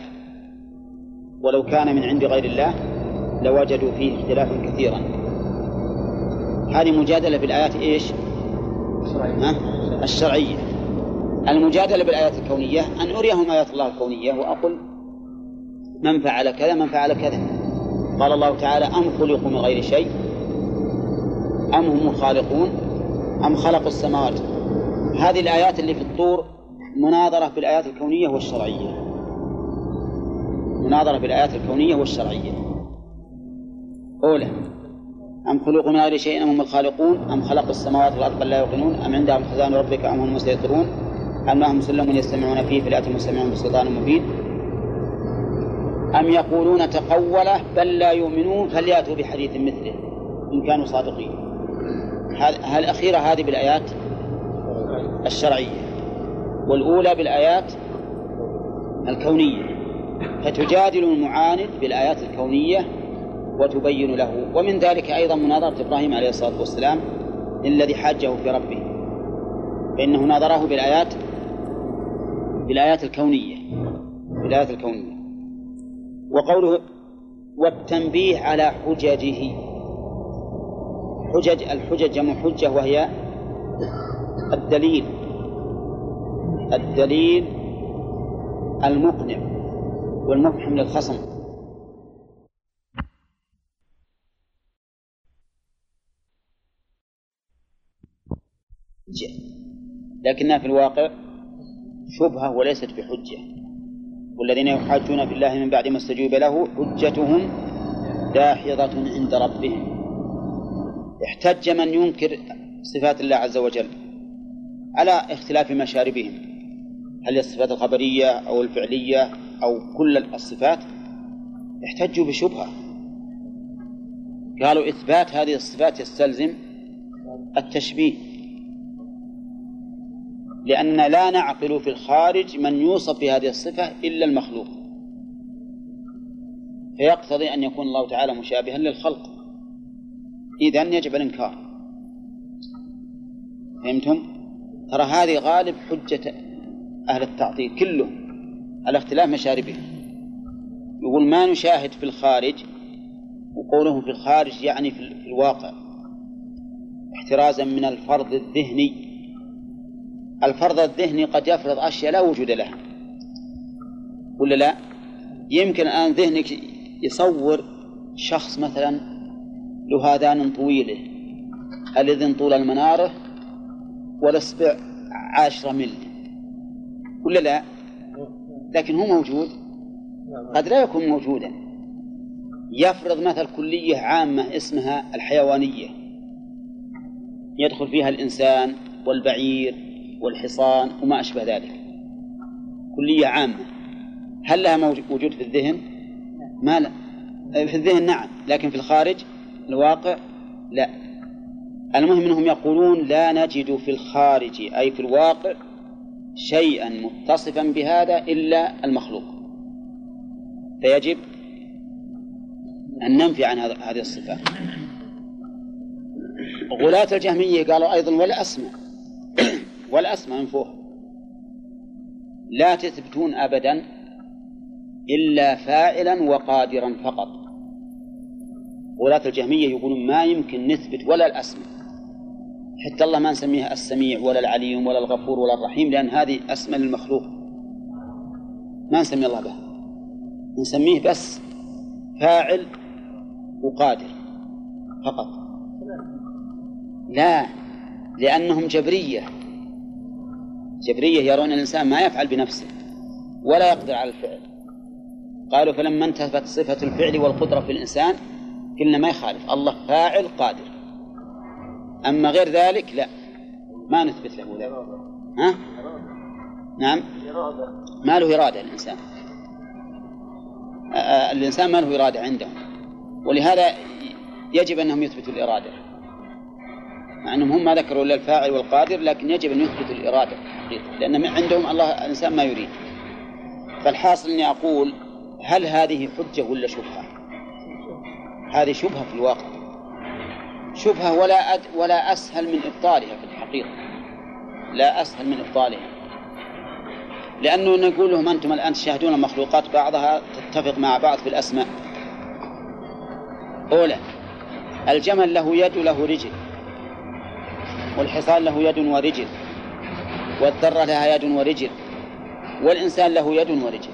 ولو كان من عند غير الله لوجدوا فيه اختلافا كثيرا. هذه مجادلة بالآيات إيش؟ ها؟ الشرعية. المجادلة بالآيات الكونية أن أريهم آيات الله الكونية وأقول من فعل كذا من فعل كذا. قال الله تعالى أم خلقوا من غير شيء؟ أم هم الخالقون؟ أم خلقوا السماوات؟ هذه الآيات اللي في الطور مناظرة بالآيات الكونية والشرعية. مناظرة بالآيات الكونية والشرعية. أولى أم خلقوا من غير شيء؟ أم هم الخالقون؟ أم خلقوا السماوات والأرض بل لا يوقنون؟ أم عندهم خزائن ربك أم هم المسيطرون أم لهم مسلم يستمعون فيه فليأتوا مسلمون بسلطان مبين؟ أم يقولون تقوله بل لا يؤمنون فليأتوا بحديث مثله. إن كانوا صادقين. هذه الأخيرة هذه بالآيات؟ الشرعية. والأولى بالآيات الكونية. فتجادل المعاند بالآيات الكونية وتبين له. ومن ذلك أيضا مناظرة إبراهيم عليه الصلاة والسلام الذي حاجة في ربه. فإنه ناظره بالآيات بالآيات الكونية. بالآيات الكونية. وقوله والتنبيه على حججه. حجج الحجج جمع حجة وهي الدليل. الدليل المقنع والمفحم للخصم لكنها في الواقع شبهة وليست بحجة. والذين يحاجون في الله من بعد ما استجيب له حجتهم داحضة عند ربهم. احتج من ينكر صفات الله عز وجل على اختلاف مشاربهم. هل هي الصفات الخبرية أو الفعلية أو كل الصفات؟ احتجوا بشبهة. قالوا إثبات هذه الصفات يستلزم التشبيه. لأن لا نعقل في الخارج من يوصف بهذه الصفة إلا المخلوق. فيقتضي أن يكون الله تعالى مشابها للخلق. إذن يجب الإنكار. فهمتم؟ ترى هذه غالب حجة أهل التعطيل كلهم على اختلاف مشاربهم يقول ما نشاهد في الخارج وقوله في الخارج يعني في الواقع احترازا من الفرض الذهني. الفرض الذهني قد يفرض أشياء لا وجود لها. ولا لا؟ يمكن الآن ذهنك يصور شخص مثلا له آذان طويلة. الإذن طول المنارة والإصبع عشرة مل ولا لا؟ لكن هو موجود. قد لا يكون موجودا. يفرض مثل كلية عامة اسمها الحيوانية. يدخل فيها الإنسان والبعير والحصان وما أشبه ذلك. كلية عامة. هل لها وجود في الذهن؟ ما لا. في الذهن نعم لكن في الخارج الواقع لا. المهم أنهم يقولون لا نجد في الخارج أي في الواقع شيئا متصفا بهذا إلا المخلوق. فيجب أن ننفي عن هذه الصفات غلاة الجهمية قالوا أيضا والأسماء والأسماء منفوه لا تثبتون أبدا إلا فاعلا وقادرا فقط. غلاة الجهمية يقولون ما يمكن نثبت ولا الأسماء. حتى الله ما نسميها السميع ولا العليم ولا الغفور ولا الرحيم لأن هذه أسماء للمخلوق. ما نسمي الله بها. نسميه بس فاعل وقادر فقط. لا لأنهم جبرية. جبرية يرون الإنسان ما يفعل بنفسه ولا يقدر على الفعل. قالوا فلما انتفت صفة الفعل والقدرة في الإنسان قلنا ما يخالف الله فاعل قادر. أما غير ذلك لا. ما نثبت له ذلك ها؟ نعم. ما له إرادة الإنسان. الإنسان ما له إرادة عندهم. ولهذا يجب أنهم يثبتوا الإرادة. مع أنهم هم ما ذكروا إلا الفاعل والقادر لكن يجب أن يثبتوا الإرادة لأن عندهم الله الإنسان ما يريد. فالحاصل أني أقول هل هذه حجة ولا شبهة؟ هذه شبهة في الواقع. شبهة ولا أد ولا أسهل من إبطالها في الحقيقة. لا أسهل من إبطالها. لأنه نقول لهم أنتم الآن تشاهدون المخلوقات بعضها تتفق مع بعض في الأسماء. أولى الجمل له يد وله رجل. والحصان له يد ورجل. والذرة لها يد ورجل. والإنسان له يد ورجل.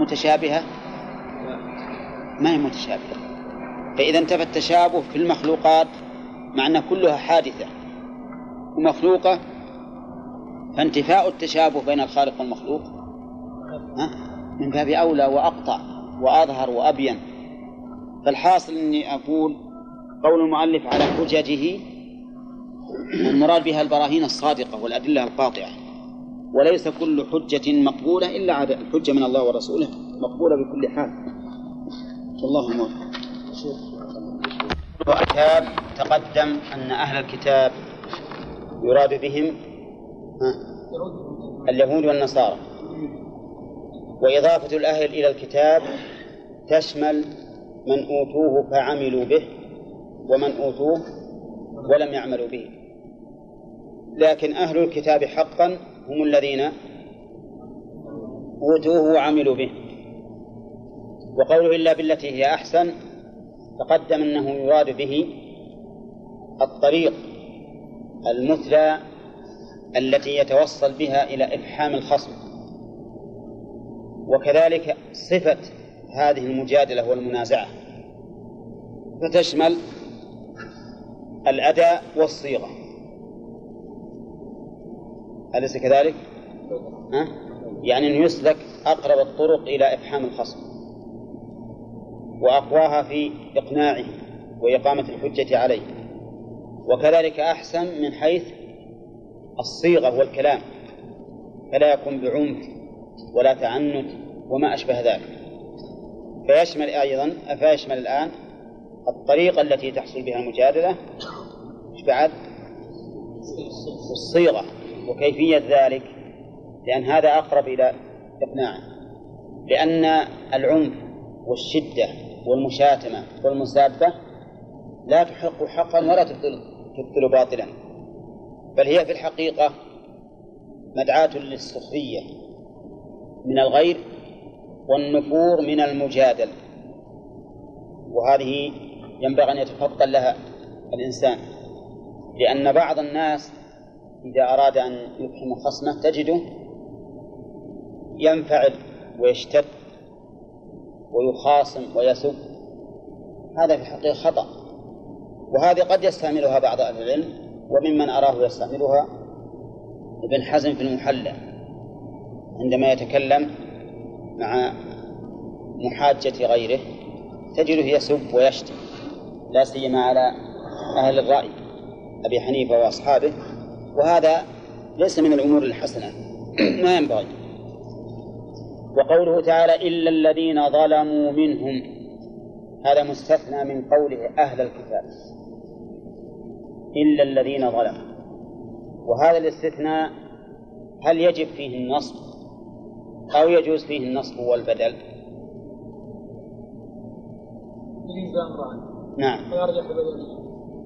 متشابهة؟ ما هي متشابهة. فإذا انتفى التشابه في المخلوقات مع أن كلها حادثة ومخلوقة فانتفاء التشابه بين الخالق والمخلوق من باب أولى وأقطع وأظهر وأبين. فالحاصل أني أقول قول المؤلف على حججه المراد بها البراهين الصادقة والأدلة القاطعة. وليس كل حجة مقبولة إلا الحجة من الله ورسوله مقبولة بكل حال. والله موفق. الكتاب تقدم أن أهل الكتاب يراد بهم اليهود والنصارى. وإضافة الأهل إلى الكتاب تشمل من أوتوه فعملوا به ومن أوتوه ولم يعملوا به. لكن أهل الكتاب حقا هم الذين أوتوه وعملوا به. وقوله إلا بالتي هي أحسن تقدم أنه يراد به الطريق المثلى التي يتوصل بها إلى إفحام الخصم. وكذلك صفة هذه المجادلة والمنازعة. فتشمل الأداء والصيغة. أليس كذلك؟ ها؟ يعني أن يسلك أقرب الطرق إلى إفحام الخصم وأقواها في إقناعه وإقامة الحجة عليه وكذلك أحسن من حيث الصيغة والكلام فلا يكون بعنف ولا تعنت وما أشبه ذلك فيشمل أيضا فيشمل الآن الطريقة التي تحصل بها المجادلة بعد؟ الصيغة وكيفية ذلك؟ لأن هذا أقرب إلى إقناعه لأن العنف والشدة والمشاتمة والمسابة لا تحق حقا ولا تبطل باطلا. بل هي في الحقيقة مدعاة للسخرية من الغير والنفور من المجادل. وهذه ينبغي أن يتفطن لها الإنسان. لأن بعض الناس إذا أراد أن يفهم خصمه تجده ينفعل ويشتد ويخاصم ويسب. هذا في الحقيقة خطأ. وهذه قد يستعملها بعض أهل العلم وممن أراه يستعملها ابن حزم في المحلى. عندما يتكلم مع محاجة غيره تجده يسب ويشتم لا سيما على أهل الرأي أبي حنيفة وأصحابه. وهذا ليس من الأمور الحسنة. ما ينبغي. وقوله تعالى إلا الذين ظلموا منهم. هذا مستثنى من قوله أهل الكتاب. إلا الذين ظلموا. وهذا الاستثناء هل يجب فيه النصب؟ أو يجوز فيه النصب والبدل؟ نعم. ويرجح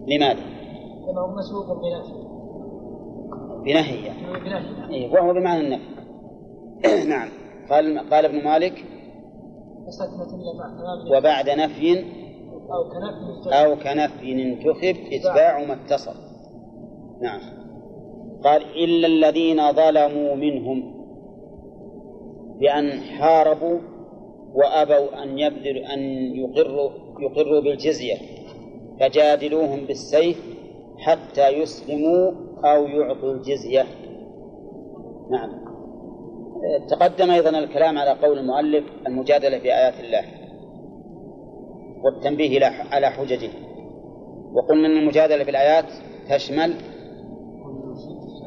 لماذا؟ لأنه مسبوق بنفي بنهي يعني بنهي إيه وهو بمعنى النفي <clears throat> نعم. قال قال ابن مالك وبعد نفي أو كنفي أو كنفي انتخب إتباع ما اتصل. نعم. قال إلا الذين ظلموا منهم بأن حاربوا وأبوا أن يبذلوا أن يقروا يقروا بالجزية فجادلوهم بالسيف حتى يسلموا أو يعطوا الجزية. نعم. تقدم أيضا الكلام على قول المؤلف المجادلة بآيات الله والتنبيه على حججه. وقلنا أن المجادلة بالآيات تشمل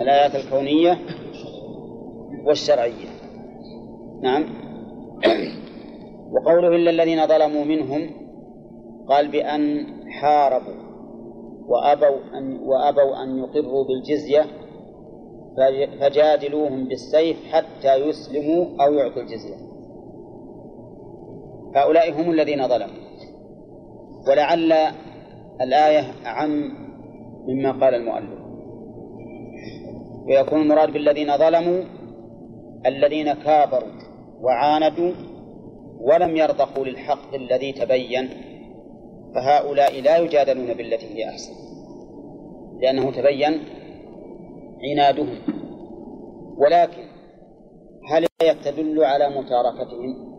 الآيات الكونية والشرعية. نعم. وقوله إلا الذين ظلموا منهم قال بأن حاربوا. وأبوا أن وأبوا أن يقروا بالجزية فجادلوهم بالسيف حتى يسلموا أو يعطوا الجزية. هؤلاء هم الذين ظلموا. ولعل الآية أعم مما قال المؤلف. ويكون المراد بالذين ظلموا الذين كابروا وعاندوا ولم يرضخوا للحق الذي تبين. فهؤلاء لا يجادلون بالتي هي أحسن لأنه تبين عنادهم. ولكن هل تدل على متاركتهم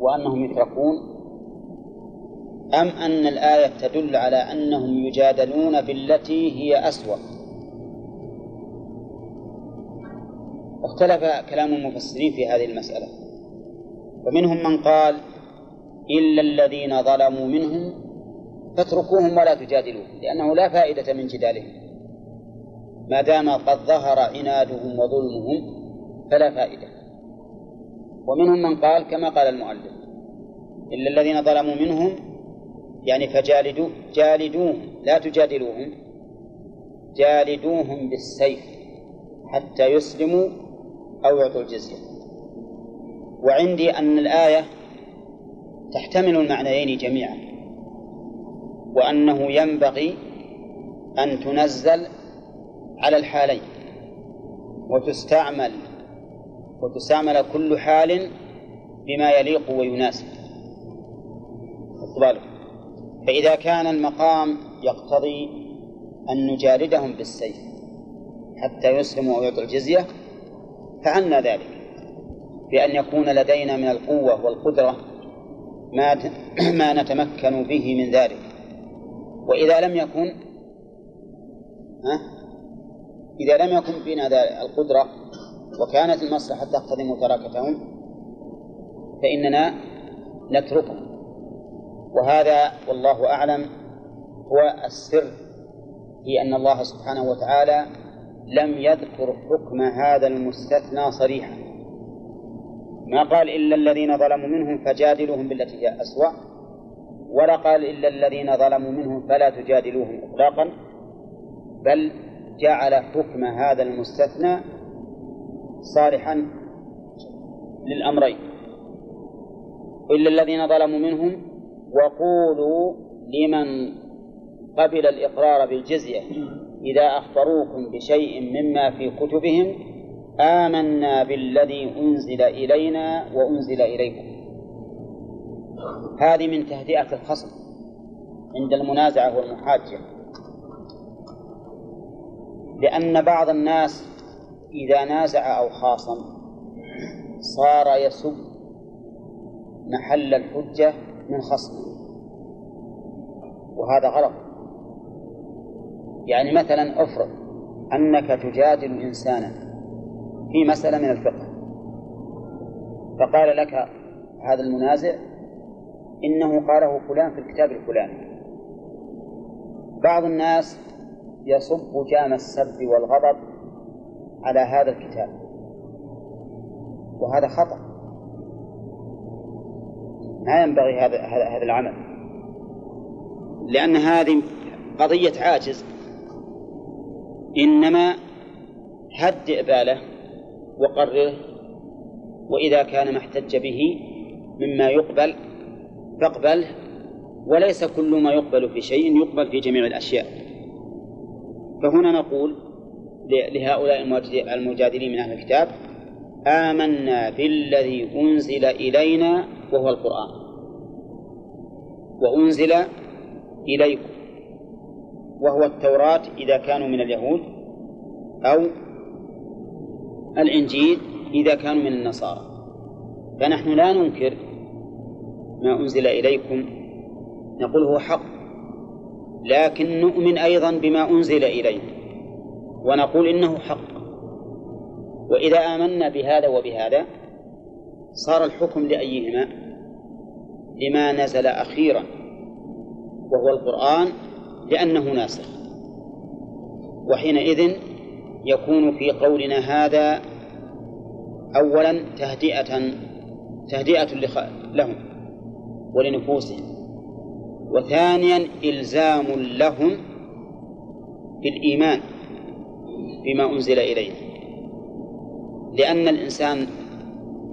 وأنهم يتركون؟ أم أن الآية تدل على أنهم يجادلون بالتي هي أسوأ؟ اختلف كلام المفسرين في هذه المسألة فمنهم من قال إلا الذين ظلموا منهم فاتركوهم ولا تجادلوهم لأنه لا فائدة من جدالهم. ما دام قد ظهر عنادهم وظلمهم فلا فائدة. ومنهم من قال كما قال المؤلف إلا الذين ظلموا منهم يعني فجالدوا جالدوهم لا تجادلوهم جالدوهم بالسيف حتى يسلموا أو يعطوا الجزية. وعندي أن الآية تحتمل المعنيين جميعا وأنه ينبغي أن تنزل على الحالين وتستعمل وتستعمل كل حال بما يليق ويناسب. فإذا كان المقام يقتضي أن نجالدهم بالسيف حتى يسلموا أو يعطوا الجزية فعلنا ذلك بأن يكون لدينا من القوة والقدرة ما <clears throat> ما نتمكن به من ذلك. وإذا لم يكن ها؟ إذا لم يكن فينا القدرة وكانت المصلحة تقتضي متراكتهم فإننا نتركهم. وهذا والله أعلم هو السر في أن الله سبحانه وتعالى لم يذكر حكم هذا المستثنى صريحا. ما قال إلا الذين ظلموا منهم فجادلوهم بالتي هي أسوأ ولا قال إلا الذين ظلموا منهم فلا تجادلوهم إطلاقا بل جعل حكم هذا المستثنى صالحا للأمرين. إلا الذين ظلموا منهم وقولوا لمن قبل الإقرار بالجزية إذا أخبروكم بشيء مما في كتبهم آمنا بالذي أنزل إلينا وأنزل إليكم. هذه من تهدئة الخصم عند المنازعة والمحاجة. لأن بعض الناس إذا نازع أو خاصم صار يسب محل الحجة من خصمه. وهذا غلط. يعني مثلا أفرض أنك تجادل إنسانا. في مسألة من الفقه. فقال لك هذا المنازع إنه قاله فلان في الكتاب الفلاني. بعض الناس يصب جام السب والغضب على هذا الكتاب. وهذا خطأ. ما ينبغي هذا هذا العمل. لأن هذه قضية عاجز. إنما هدئ باله وقرره وإذا كان ما احتج به مما يقبل فاقبله. وليس كل ما يقبل في شيء يقبل في جميع الأشياء. فهنا نقول لهؤلاء المجادلين من أهل الكتاب آمنا بالذي أنزل إلينا وهو القرآن. وأنزل إليكم وهو التوراة إذا كانوا من اليهود أو الإنجيل إذا كانوا من النصارى. فنحن لا ننكر ما أنزل إليكم نقول هو حق لكن نؤمن أيضا بما أنزل إلينا ونقول إنه حق. وإذا آمنا بهذا وبهذا صار الحكم لأيهما؟ لما نزل أخيرا وهو القرآن لأنه ناسخ. وحينئذ يكون في قولنا هذا أولا تهدئة تهدئة لهم ولنفوسهم. وثانيا إلزام لهم بالإيمان بما أنزل إلينا. لأن الإنسان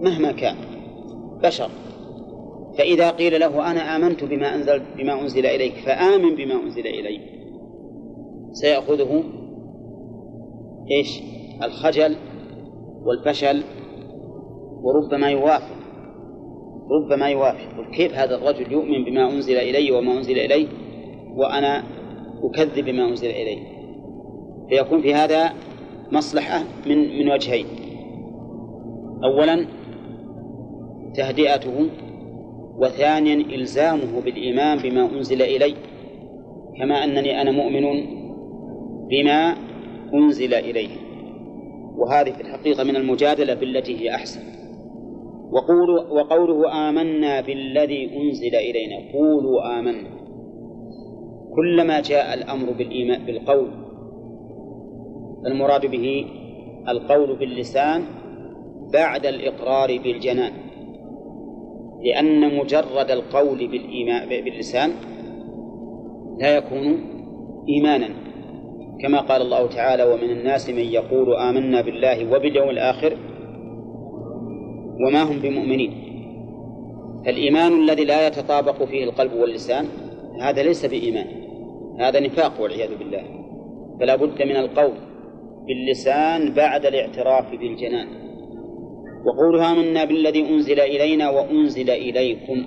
مهما كان بشر فإذا قيل له أنا آمنت بما أنزل بما أنزل إليك فآمن بما أنزل إليك سيأخذه إيش؟ الخجل والفشل وربما يوافق. ربما يوافق. كيف هذا الرجل يؤمن بما أنزل إلي وما أنزل إليه وأنا أكذب بما أنزل إلي فيكون في هذا مصلحة من من وجهين. أولا تهدئته وثانيا إلزامه بالإيمان بما أنزل إلي كما أنني أنا مؤمن بما أنزل إليه. وهذه في الحقيقة من المجادلة بالتي هي أحسن. وقولوا وقوله آمنا بالذي أنزل إلينا. قولوا آمنا. كلما جاء الأمر بالإيمان بالقول المراد به القول باللسان بعد الإقرار بالجنان. لأن مجرد القول بالإيمان باللسان لا يكون إيمانا. كما قال الله تعالى ومن الناس من يقول آمنا بالله وباليوم الآخر وما هم بمؤمنين. فالإيمان الذي لا يتطابق فيه القلب واللسان هذا ليس بإيمان هذا نفاق والعياذ بالله. فلا بد من القول باللسان بعد الاعتراف بالجنان. وقولها آمنا بالذي أنزل إلينا وأنزل إليكم.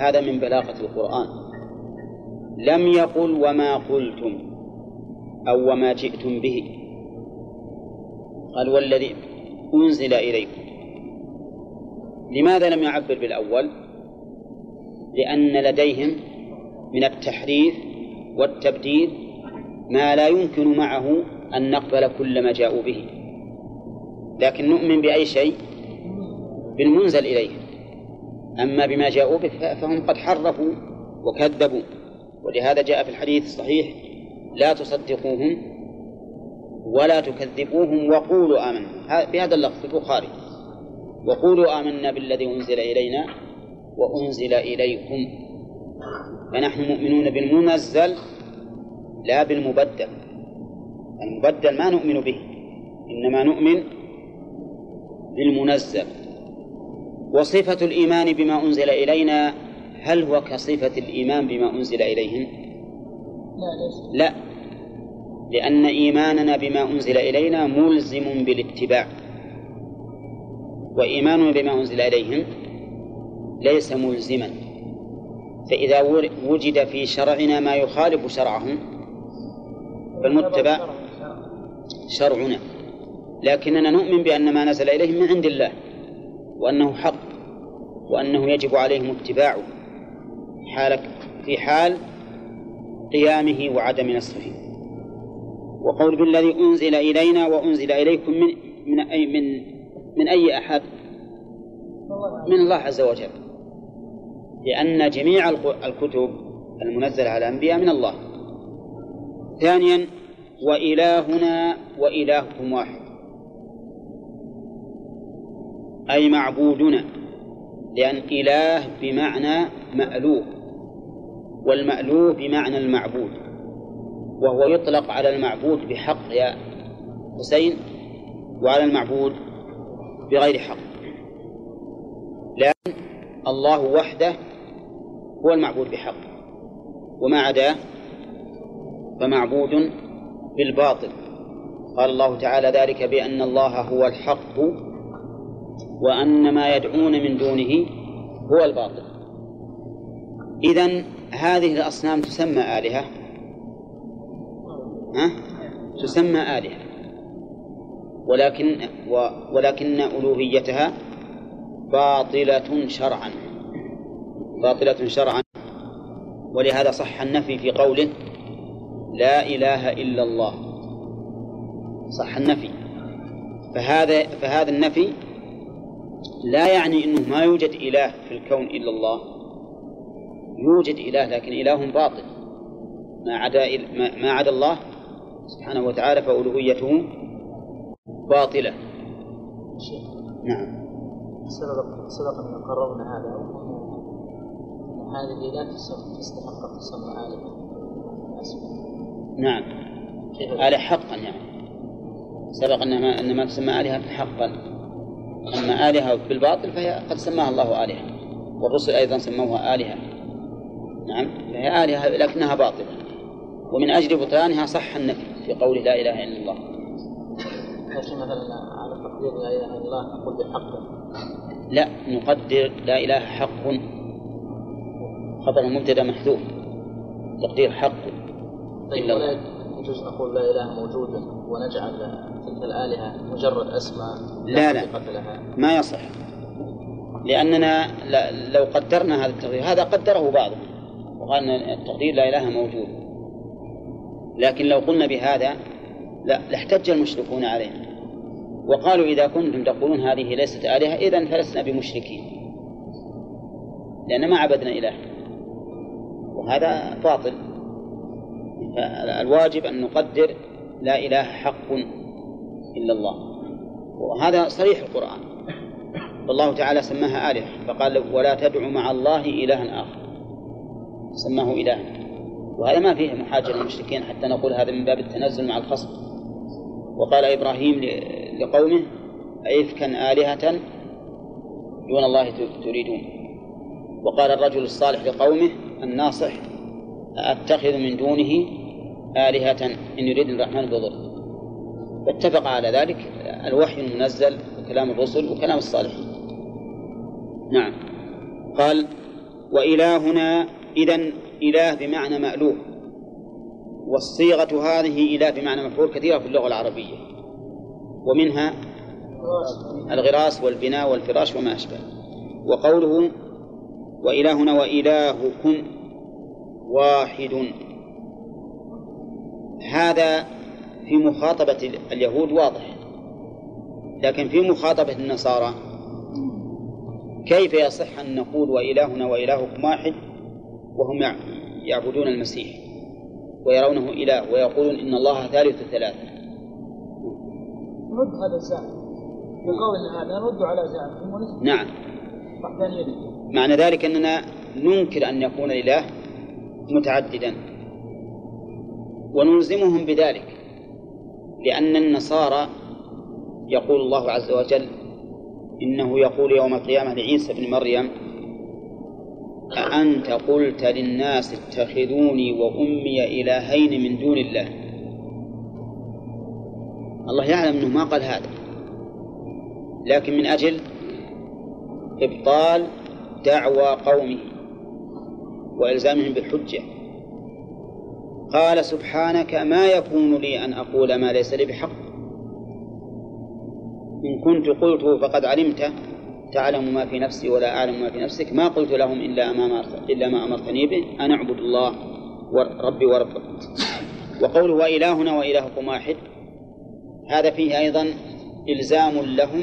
هذا من بلاغة القرآن. لم يقل وما قلتم. أو وما جئتم به. قال والذي أنزل إليكم. لماذا لم يعبر بالأول؟ لأن لديهم من التحريف والتبديل ما لا يمكن معه أن نقبل كل ما جاءوا به. لكن نؤمن بأي شيء؟ بالمنزل إليه. أما بما جاءوا به فهم قد حرفوا وكذبوا. ولهذا جاء في الحديث الصحيح لا تصدقوهم ولا تكذبوهم وقولوا آمنا. بهذا اللفظ في البخاري. وقولوا آمنا بالذي أنزل إلينا وأنزل إليكم. فنحن مؤمنون بالمنزل لا بالمبدل. المبدل ما نؤمن به إنما نؤمن بالمنزل. وصفة الإيمان بما أنزل إلينا هل هو كصفة الإيمان بما أنزل إليهم؟ لا لأن إيماننا بما أنزل إلينا ملزم بالاتباع. وإيماننا بما أنزل إليهم ليس ملزما. فإذا وجد في شرعنا ما يخالف شرعهم فالمتبع شرعنا. لكننا نؤمن بأن ما نزل إليهم من عند الله وأنه حق وأنه يجب عليهم اتباعه. حال في حال قيامه وعدم نصره. وقول بالذي أنزل إلينا وأنزل إليكم من من أي من من أي أحد؟ من الله عز وجل. لأن جميع الكتب المنزلة على الأنبياء من الله. ثانيا وإلهنا وإلهكم واحد. أي معبودنا. لأن إله بمعنى مألوه. والمألوه بمعنى المعبود وهو يطلق على المعبود بحق يا حسين وعلى المعبود بغير حق. لأن الله وحده هو المعبود بحق وما عداه فمعبود بالباطل. قال الله تعالى ذلك بأن الله هو الحق وأن ما يدعون من دونه هو الباطل. إذن هذه الأصنام تسمى آلهة؟ ها؟ تسمى آلهة. ولكن ولكن ألوهيتها باطلة شرعا. باطلة شرعا. ولهذا صح النفي في قوله لا إله إلا الله. صح النفي. فهذا فهذا النفي لا يعني أنه ما يوجد إله في الكون إلا الله. يوجد إله لكن إله باطل. ما عدا ما عدا الله سبحانه وتعالى فألوهيته باطلة. نعم. سبق سبق أن قررنا هذا هذه لا تستحق تسمى آلهة نعم. آلهة حقا يعني سبق أن ما أن ما تسمى آلهة حقا. أما آلهة بالباطل فهي قد سماها الله آلهة. والرسل أيضا سموها آلهة. نعم. فهي آلهة لكنها باطلة. ومن أجل بطلانها صح النفي في قوله لا إله إلا الله. لكن مثلا على تقدير لا إله إلا الله نقول بحق؟ لا نقدر لا إله حق. خبر المبتدأ محذوف. تقدير حق. طيب إلا الله. يجوز نقول لا إله موجود ونجعل تلك الآلهة مجرد أسماء لا، لا. لها؟ ما يصح. لأننا لا- لو قدرنا هذا التقدير هذا قدره بعضهم وقال أن التقدير لا إله موجود. لكن لو قلنا بهذا لا لاحتج المشركون علينا وقالوا إذا كنتم تقولون هذه ليست آلهة إذا فلسنا بمشركين. لأن ما عبدنا إله. وهذا باطل. فالواجب أن نقدر لا إله حق إلا الله. وهذا صريح القرآن. والله تعالى سماها آلهة. فقال ولا تدعوا مع الله إلها آخر. سماه إلها وهذا ما فيه محاجة للمشركين حتى نقول هذا من باب التنزل مع الخصم. وقال إبراهيم لقومه أئفكا آلهة دون الله تريدون. وقال الرجل الصالح لقومه الناصح أتخذ من دونه آلهة إن يريد الرحمن بضر. واتفق على ذلك الوحي المنزل وكلام الرسل وكلام الصالحين. نعم. قال وإلهنا إذا إله بمعنى مألوه والصيغة هذه إله بمعنى مفعول كثيرة في اللغة العربية. ومنها الغراس والبناء والفراش وما أشبه. وقوله وإلهنا وإلهكم واحد. هذا في مخاطبة اليهود واضح. لكن في مخاطبة النصارى كيف يصح أن نقول وإلهنا وإلهكم واحد؟ وهم يع- يعبدون المسيح ويرونه إله ويقولون إن الله ثالث ثلاثة. نرد هذا الزعم. بقولنا هذا نرد على زعمهم نعم. معنى ذلك أننا ننكر أن يكون الإله متعددا. ونلزمهم بذلك. لأن النصارى يقول الله عز وجل إنه يقول يوم القيامة لعيسى بن مريم أأنت قلت للناس اتخذوني وأمي إلهين من دون الله؟ الله يعلم أنه ما قال هذا. لكن من أجل إبطال دعوى قومه وإلزامهم بالحجة. قال سبحانك ما يكون لي أن أقول ما ليس لي بحق. إن كنت قلته فقد علمته تعلم ما في نفسي ولا أعلم ما في نفسك ما قلت لهم إلا أمام إلا ما أمرتني به أن أعبد الله ربي وربكم وقوله وإلهنا وإلهكم واحد هذا فيه أيضا إلزام لهم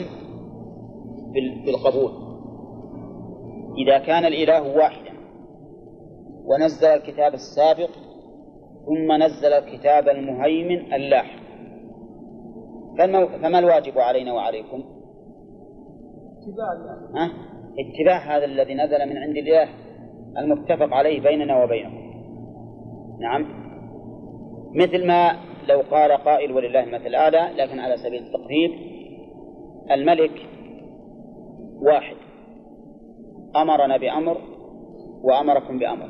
بال- بالقبول إذا كان الإله واحدا ونزل الكتاب السابق ثم نزل الكتاب المهيمن اللاحق. فما الواجب علينا وعليكم؟ اتباع ها؟ اتباع هذا الذي نزل من عند الله المتفق عليه بيننا وبينهم نعم. مثل ما لو قال قائل ولله المثل الأعلى لكن على سبيل التقريب الملك واحد. أمرنا بأمر وأمركم بأمر.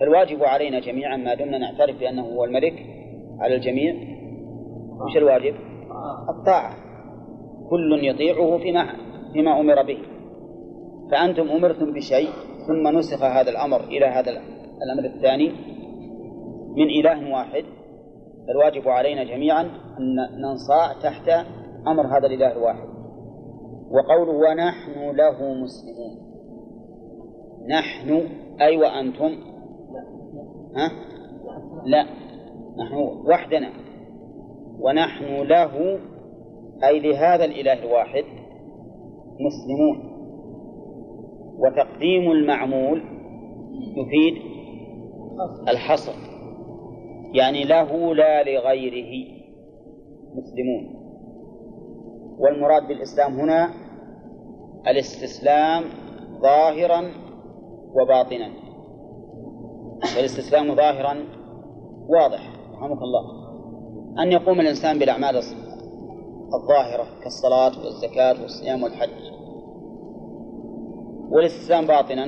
فالواجب علينا جميعا ما دمنا نعترف بأنه هو الملك على الجميع. وش الواجب؟ الطاعة. كل يطيعه فيما فيما أمر به. فأنتم أمرتم بشيء ثم نسخ هذا الأمر إلى هذا الأمر الثاني من إله واحد. فالواجب علينا جميعا أن ننصاع تحت أمر هذا الإله الواحد. وقوله ونحن له مسلمون. نحن أي وأنتم؟ ها؟ لا. نحن وحدنا. ونحن له أي لهذا الإله الواحد. مسلمون وتقديم المعمول يفيد الحصر. يعني له لا لغيره. مسلمون. والمراد بالإسلام هنا الاستسلام ظاهرا وباطنا. والاستسلام ظاهرا واضح. رحمك الله. أن يقوم الإنسان بالأعمال الظاهرة كالصلاة والزكاة والصيام والحج. والاستسلام باطنا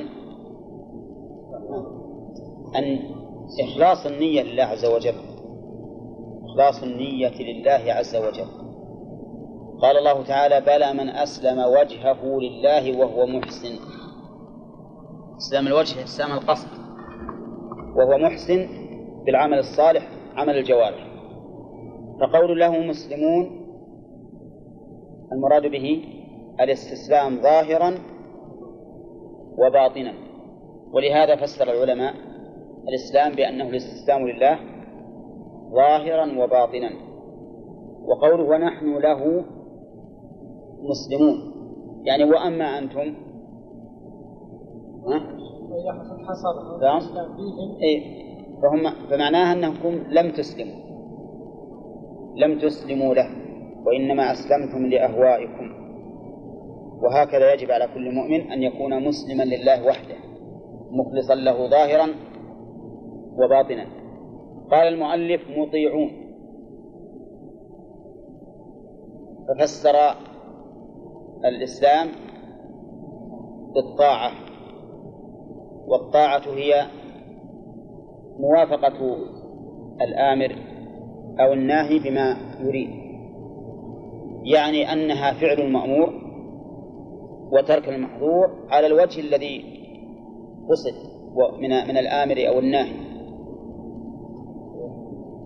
أن إخلاص النية لله عز وجل. إخلاص النية لله عز وجل. قال الله تعالى بلى من أسلم وجهه لله وهو محسن. إسلام الوجه إسلام القصد. وهو محسن بالعمل الصالح عمل الجوارح. فقول له مسلمون المراد به الاستسلام ظاهرا وباطنا. ولهذا فسر العلماء الإسلام بأنه الاستسلام لله ظاهرا وباطنا. وقوله ونحن له مسلمون. يعني وأما أنتم؟ ها؟ نعم. إيه. فهم فمعناها أنكم لم تسلموا. لم تسلموا له. وإنما أسلمتم لأهوائكم. وهكذا يجب على كل مؤمن أن يكون مسلما لله وحده مخلصا له ظاهرا وباطنا. قال المؤلف مطيعون. ففسر الإسلام بالطاعة والطاعة هي موافقة الآمر أو الناهي بما يريد. يعني أنها فعل المأمور وترك المحظور على الوجه الذي قصد من من الآمر أو الناهي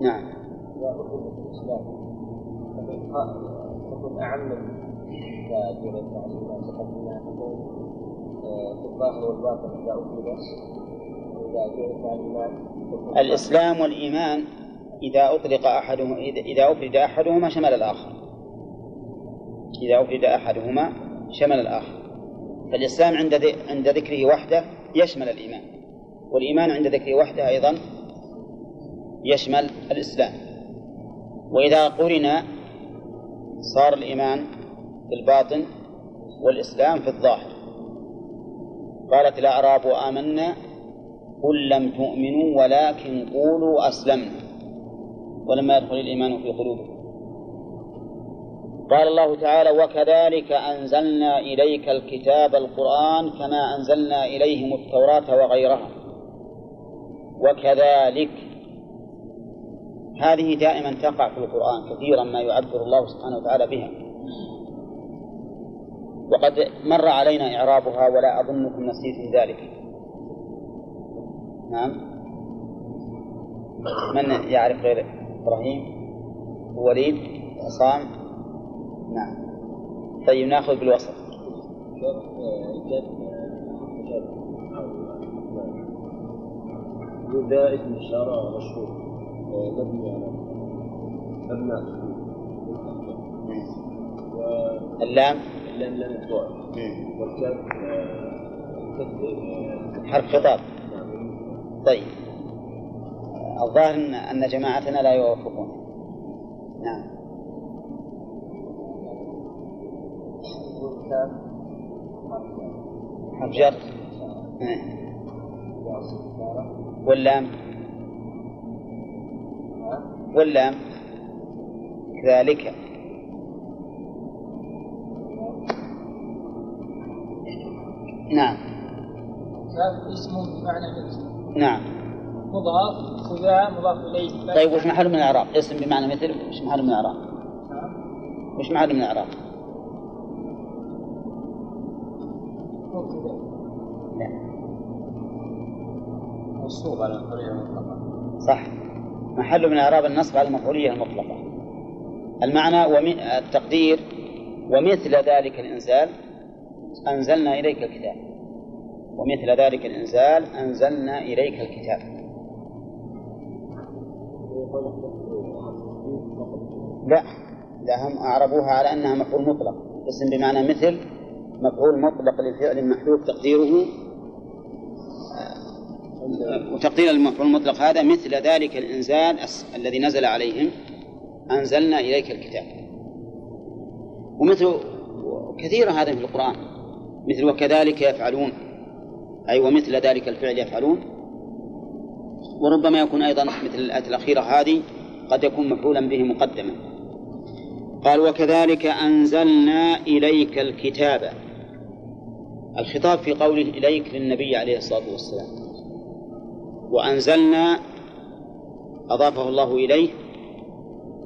نعم. أعم الإسلام والإيمان إذا أطلق أحدهما إذا أفرد أحدهما شمل الآخر. إذا أفرد أحدهما شمل الآخر. فالإسلام عند عند ذكره وحده يشمل الإيمان والإيمان عند ذكره وحده أيضا يشمل الإسلام. وإذا قرن صار الإيمان في الباطن والإسلام في الظاهر. قالت الأعراب آمنا قل لم تؤمنوا ولكن قولوا أسلمنا. ولما يدخل الإيمان في قلوبكم. قال الله تعالى وكذلك أنزلنا إليك الكتاب القرآن كما أنزلنا إليهم التوراة وغيرها. وكذلك هذه دائما تقع في القرآن كثيرا ما يعبر الله سبحانه وتعالى بها. وقد مر علينا إعرابها ولا أظنكم نسيتم ذلك. نعم. من يعرف غير إبراهيم؟ وليد؟ عصام؟ نعم. طيب ناخذ بالوسط. ده اسم إشارة مشهور مبني على أبناء اللام؟ اللام لام الفعل والكاف حرف خطاب. نعم طيب. الظاهر أن جماعتنا لا يوافقون. نعم. حرف جر. واللام واللام كذلك نعم اسم بمعنى مثل نعم مضاف وذا مضاف إليه طيب وش محل من الإعراب؟ اسم بمعنى مثل وش محل من الإعراب؟ وش محل من الإعراب؟ منصوب على الحرية المطلقة. صح. محل من إعراب النصب على المفعولية المطلقة. المعنى ومن التقدير ومثل ذلك الإنزال أنزلنا إليك الكتاب. ومثل ذلك الإنزال أنزلنا إليك الكتاب. لا. لا هم أعربوها على أنها مفعول مطلق. اسم بمعنى مثل مفعول مطلق لفعل محذوف تقديره وتقدير المفعول المطلق هذا مثل ذلك الإنزال الذي نزل عليهم. أنزلنا إليك الكتاب. ومثل كثير هذا في القرآن. مثل وكذلك يفعلون. أي ومثل ذلك الفعل يفعلون. وربما يكون أيضا مثل الآية الأخيرة هذه قد يكون مفعولا به مقدما. قال وكذلك أنزلنا إليك الكتاب. الخطاب في قوله إليك للنبي عليه الصلاة والسلام. وأنزلنا أضافه الله إليه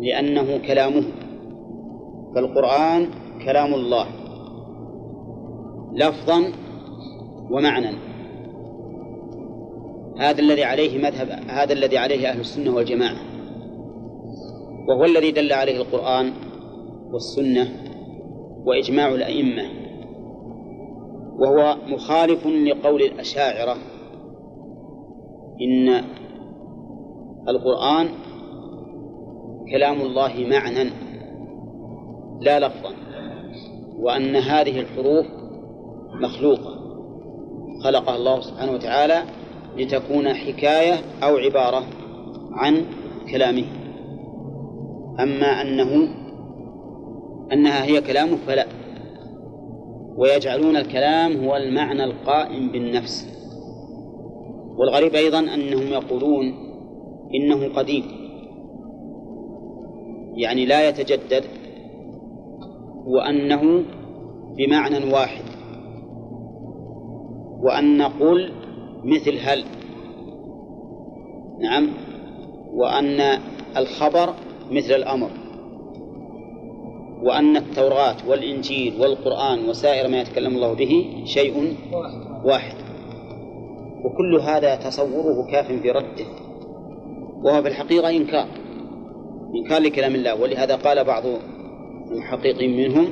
لأنه كلامه. فالقرآن كلام الله. لفظا ومعنى هذا الذي عليه مذهب هذا الذي عليه أهل السنة والجماعة. وهو الذي دل عليه القرآن والسنة وإجماع الأئمة. وهو مخالف لقول الأشاعرة إن القرآن كلام الله معنى لا لفظا وأن هذه الحروف مخلوقة. خلقها الله سبحانه وتعالى لتكون حكاية أو عبارة عن كلامه. أما أنه أنها هي كلامه فلا. ويجعلون الكلام هو المعنى القائم بالنفس. والغريب أيضا أنهم يقولون إنه قديم. يعني لا يتجدد وأنه بمعنى واحد. وأن نقول مثل هل. نعم. وأن الخبر مثل الأمر. وأن التوراة والإنجيل والقرآن وسائر ما يتكلم الله به شيء واحد. وكل هذا تصوره كاف في رده. وهو في الحقيقة إنكار. إنكار لكلام الله. ولهذا قال بعض المحققين منهم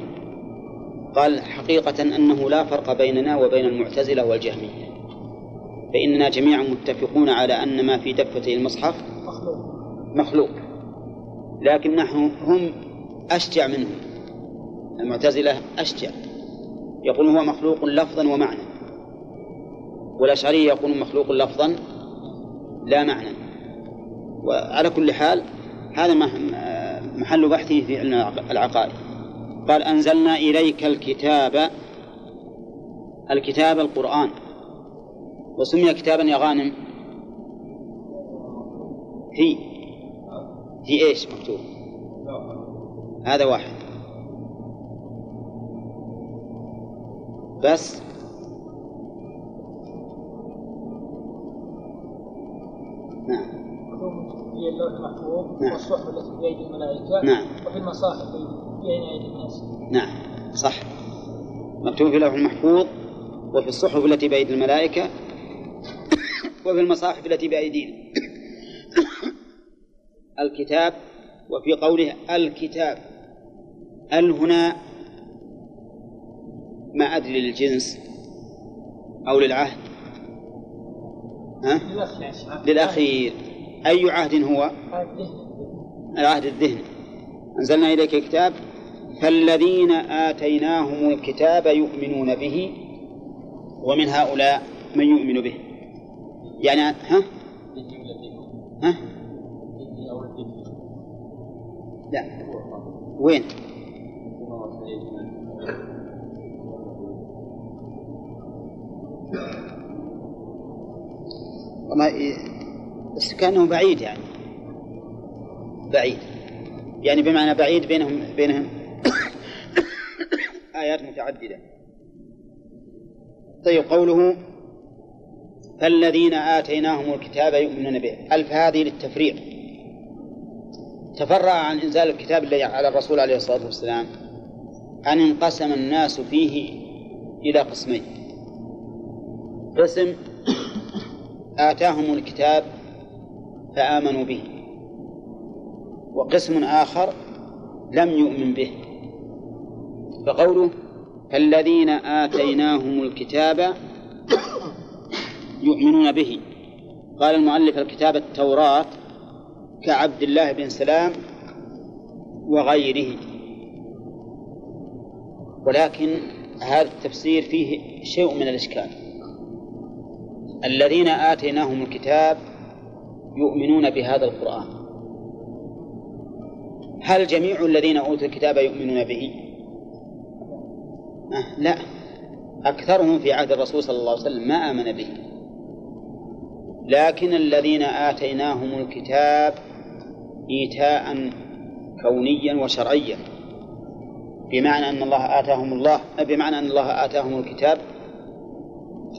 قال حقيقة أنه لا فرق بيننا وبين المعتزلة والجهمية. فإننا جميعا متفقون على أن ما في دفتي المصحف مخلوق. لكن نحن هم أشجع منهم المعتزلة أشجع. يقول هو مخلوق لفظا ومعنى. والأشعري يقول مخلوق لفظا لا معنى. وعلى كل حال هذا محل بحثه في علم العقائد. قال أنزلنا إليك الكتاب الكتاب القرآن. وسمي كتابا يا غانم. هي. هي إيش؟ مكتوب. هذا واحد. بس نعم. في اللوح المحفوظ نعم. والصحف التي بأيدي الملائكة نعم. وفي المصاحف بين أيدي الناس. نعم. صح. مكتوب في اللوح المحفوظ وفي الصحف التي بأيدي الملائكة <coughs> وفي المصاحف التي بأيدينا. <coughs> الكتاب وفي قوله الكتاب. ال هنا ما أدري للجنس أو للعهد؟ ها؟ للأخير. أي عهد هو؟ العهد الذهني أنزلنا إليك الكتاب. فالذين آتيناهم الكتاب يؤمنون به ومن هؤلاء من يؤمن به. يعني ها؟ ها؟ لا. وين؟ وما بس كأنه بعيد يعني. بعيد. يعني بمعنى بعيد بينهم بينهم <coughs> آيات متعددة. طيب قوله فالذين آتيناهم الكتاب يؤمنون به. ألف هذه للتفريع تفرع عن إنزال الكتاب الذي على الرسول عليه الصلاة والسلام أن انقسم الناس فيه إلى قسمين. قسم آتاهم الكتاب فآمنوا به. وقسم آخر لم يؤمن به. فقوله فالذين آتيناهم الكتاب يؤمنون به. قال المؤلف الكتاب التوراة كعبد الله بن سلام وغيره. ولكن هذا التفسير فيه شيء من الإشكال. الذين آتيناهم الكتاب يؤمنون بهذا القرآن. هل جميع الذين أوتوا الكتاب يؤمنون به؟ أه لا. أكثرهم في عهد الرسول صلى الله عليه وسلم ما آمن به. لكن الذين آتيناهم الكتاب إيتاء كونيا وشرعيا. بمعنى أن الله آتاهم الله بمعنى أن الله آتاهم الكتاب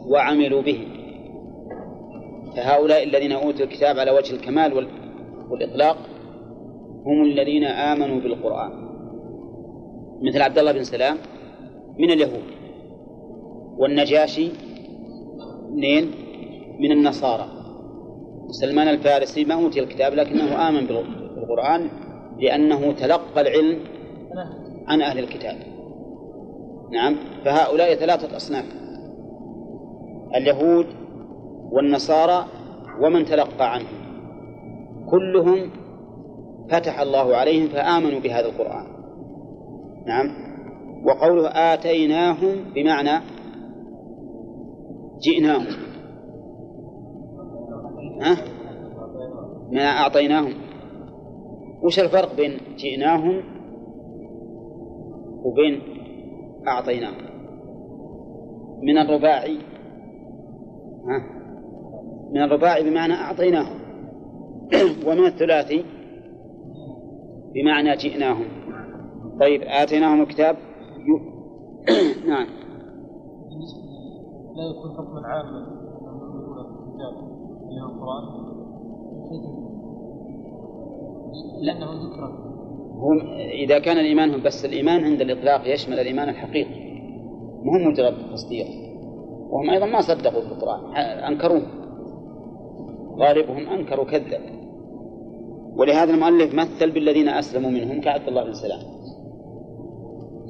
وعملوا به. فهؤلاء الذين أوتوا الكتاب على وجه الكمال والإطلاق هم الذين آمنوا بالقرآن مثل عبد الله بن سلام من اليهود والنجاشي منين؟ من النصارى سلمان الفارسي ما أوتي الكتاب لكنه آمن بالقرآن لأنه تلقى العلم عن أهل الكتاب نعم فهؤلاء ثلاثة أصناف اليهود والنصارى ومن تلقى عنهم. كلهم فتح الله عليهم فآمنوا بهذا القرآن. نعم. وقوله آتيناهم بمعنى جئناهم. ها؟ ما أعطيناهم. وش الفرق بين جئناهم وبين أعطيناهم؟ من الرباعي. ها؟ من الرباعي بمعنى أعطيناهم <clears throat> ومن الثلاثي بمعنى جئناهم. طيب آتيناهم الكتاب. <clears throat> نعم. لا يكون حكما عاما هو القرآن. لأنه ذكر. هم إذا كان الإيمان بس الإيمان عند الإطلاق يشمل الإيمان الحقيقي. مهم مجرد التصديق. وهم أيضا ما صدقوا في القرآن. أنكروه. غالبهم أنكروا كذب ولهذا المؤلف مثل بالذين أسلموا منهم كعبد الله بن سلام.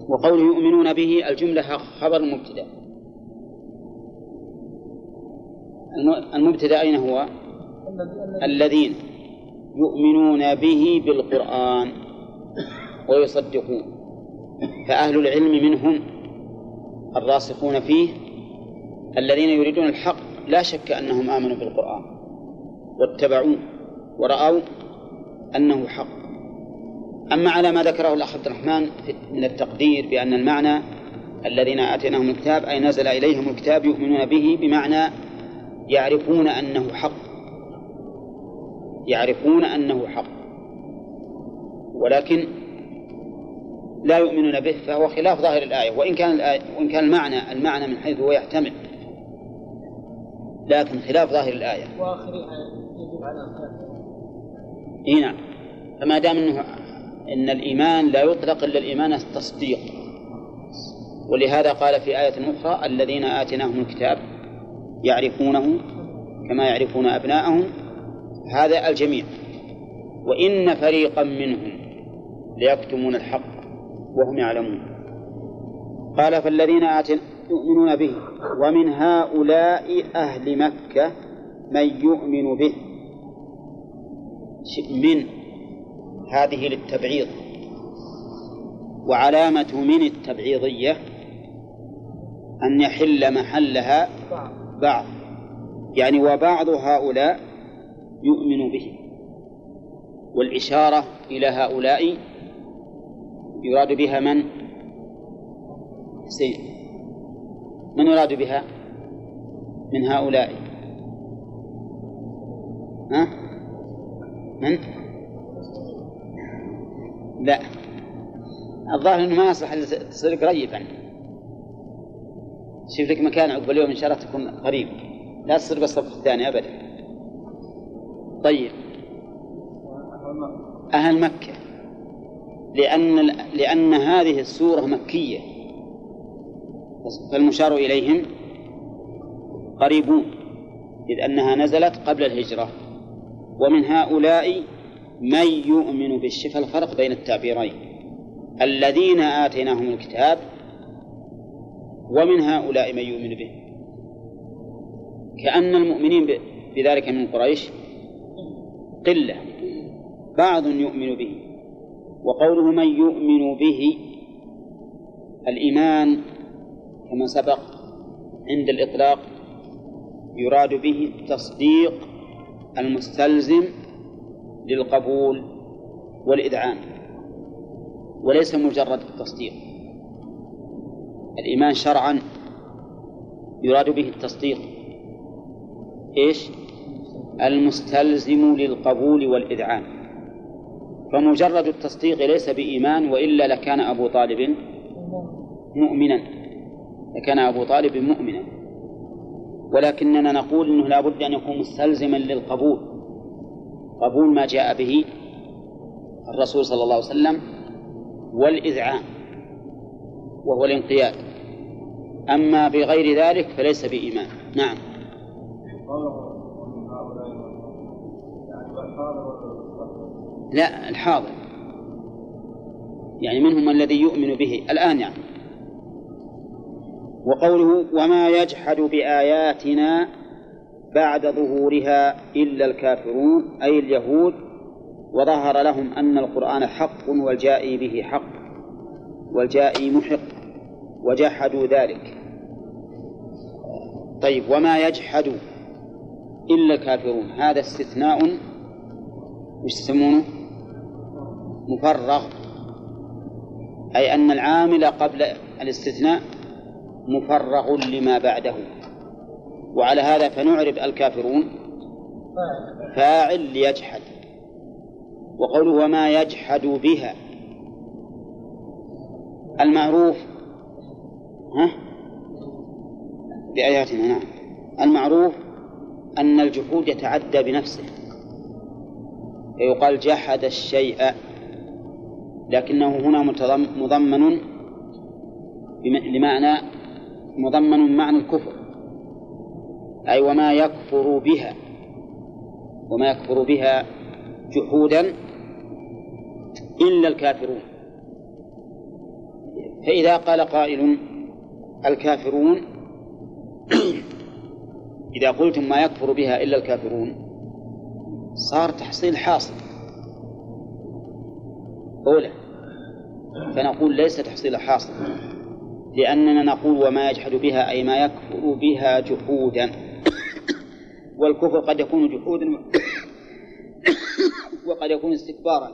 وقوله يؤمنون به الجملة خبر مبتدأ المبتدأ أين هو؟ الذين يؤمنون به بالقرآن ويصدقون. فأهل العلم منهم الراسخون فيه الذين يريدون الحق لا شك أنهم آمنوا بالقرآن. واتبعوه ورأوا أنه حق. أما على ما ذكره الأخ عبد الرحمن من التقدير بأن المعنى الذين آتيناهم الكتاب أي نزل إليهم الكتاب يؤمنون به بمعنى يعرفون أنه حق. يعرفون أنه حق. ولكن لا يؤمنون به فهو خلاف ظاهر الآية. وإن كان الآية وإن كان المعنى المعنى من حيث هو يحتمل لكن خلاف ظاهر الآية. وآخرها على إي نعم. فما دام انه إن الإيمان لا يطلق إلا الإيمان التصديق. ولهذا قال في آية أخرى الذين آتيناهم الكتاب يعرفونه كما يعرفون أبناءهم. هذا الجميع. وإن فريقا منهم ليكتمون الحق وهم يعلمون. قال فالذين آتنا يؤمنون به ومن هؤلاء أهل مكة من يؤمن به. من هذه للتبعيض وعلامة من التبعيضية أن يحل محلها بعض يعني وبعض هؤلاء يؤمن به والإشارة إلى هؤلاء يراد بها من؟ حسين من يراد بها؟ من هؤلاء ها؟ من؟ لا. الظاهر إنه ما يصلح تصير قريبا. شوف لك مكان عقب اليوم إن شاء الله تكون قريب. لا تصير بالصف الثاني ابدا. طيب. أهل مكة. لأن لأن هذه السورة مكية. فالمشار إليهم قريبون. إذ أنها نزلت قبل الهجرة. ومن هؤلاء من يؤمن بالشفا الفرق بين التعبيرين. الذين آتيناهم الكتاب ومن هؤلاء من يؤمن به. كأن المؤمنين بذلك من قريش قلة. بعض يؤمن به وقوله من يؤمن به الإيمان كما سبق عند الإطلاق يراد به التصديق المستلزم للقبول والإذعان وليس مجرد التصديق. الإيمان شرعا يراد به التصديق. إيش؟ المستلزم للقبول والإذعان فمجرد التصديق ليس بإيمان وإلا لكان أبو طالب مؤمنا. لكان أبو طالب مؤمنا. ولكننا نقول أنه لا بد أن يكون مستلزما للقبول. قبول ما جاء به الرسول صلى الله عليه وسلم والإذعان وهو الانقياد. أما بغير ذلك فليس بإيمان. نعم. لا الحاضر. يعني منهم الذي يؤمن به؟ الآن يعني. وقوله وما يجحد بآياتنا بعد ظهورها إلا الكافرون أي اليهود وظهر لهم أن القرآن حق والجائي به حق والجائي محق وجحدوا ذلك طيب وما يجحد إلا الكافرون هذا استثناء يسمونه؟ مفرغ أي أن العامل قبل الاستثناء مفرغ لما بعده. وعلى هذا فنعرب الكافرون. فاعل ليجحد. وقوله وما يجحد بها. المعروف ها؟ بآياتنا نعم. المعروف أن الجحود يتعدى بنفسه. فيقال جحد الشيء لكنه هنا مضمن لمعنى مضمن معنى الكفر. أي وما يكفر بها. وما يكفر بها جحودا إلا الكافرون. فإذا قال قائل الكافرون <clears throat> إذا قلتم ما يكفر بها إلا الكافرون صار تحصيل حاصل. أولى فنقول ليس تحصيل حاصل. لأننا نقول وما يجحد بها أي ما يكفر بها جحودا. والكفر قد يكون جحودا وقد يكون استكبارا.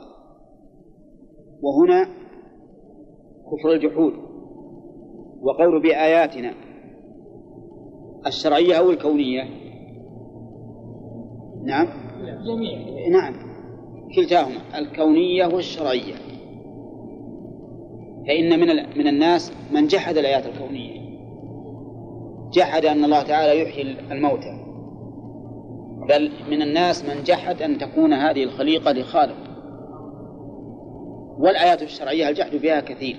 وهنا كفر الجحود وقول بآياتنا الشرعية أو الكونية. نعم؟ جميع. نعم. كلتاهما. الكونية والشرعية. فإن من من الناس من جحد الآيات الكونية. جحد أن الله تعالى يحيي الموتى. بل من الناس من جحد أن تكون هذه الخليقة لخالق. والآيات الشرعية الجحد بها كثير.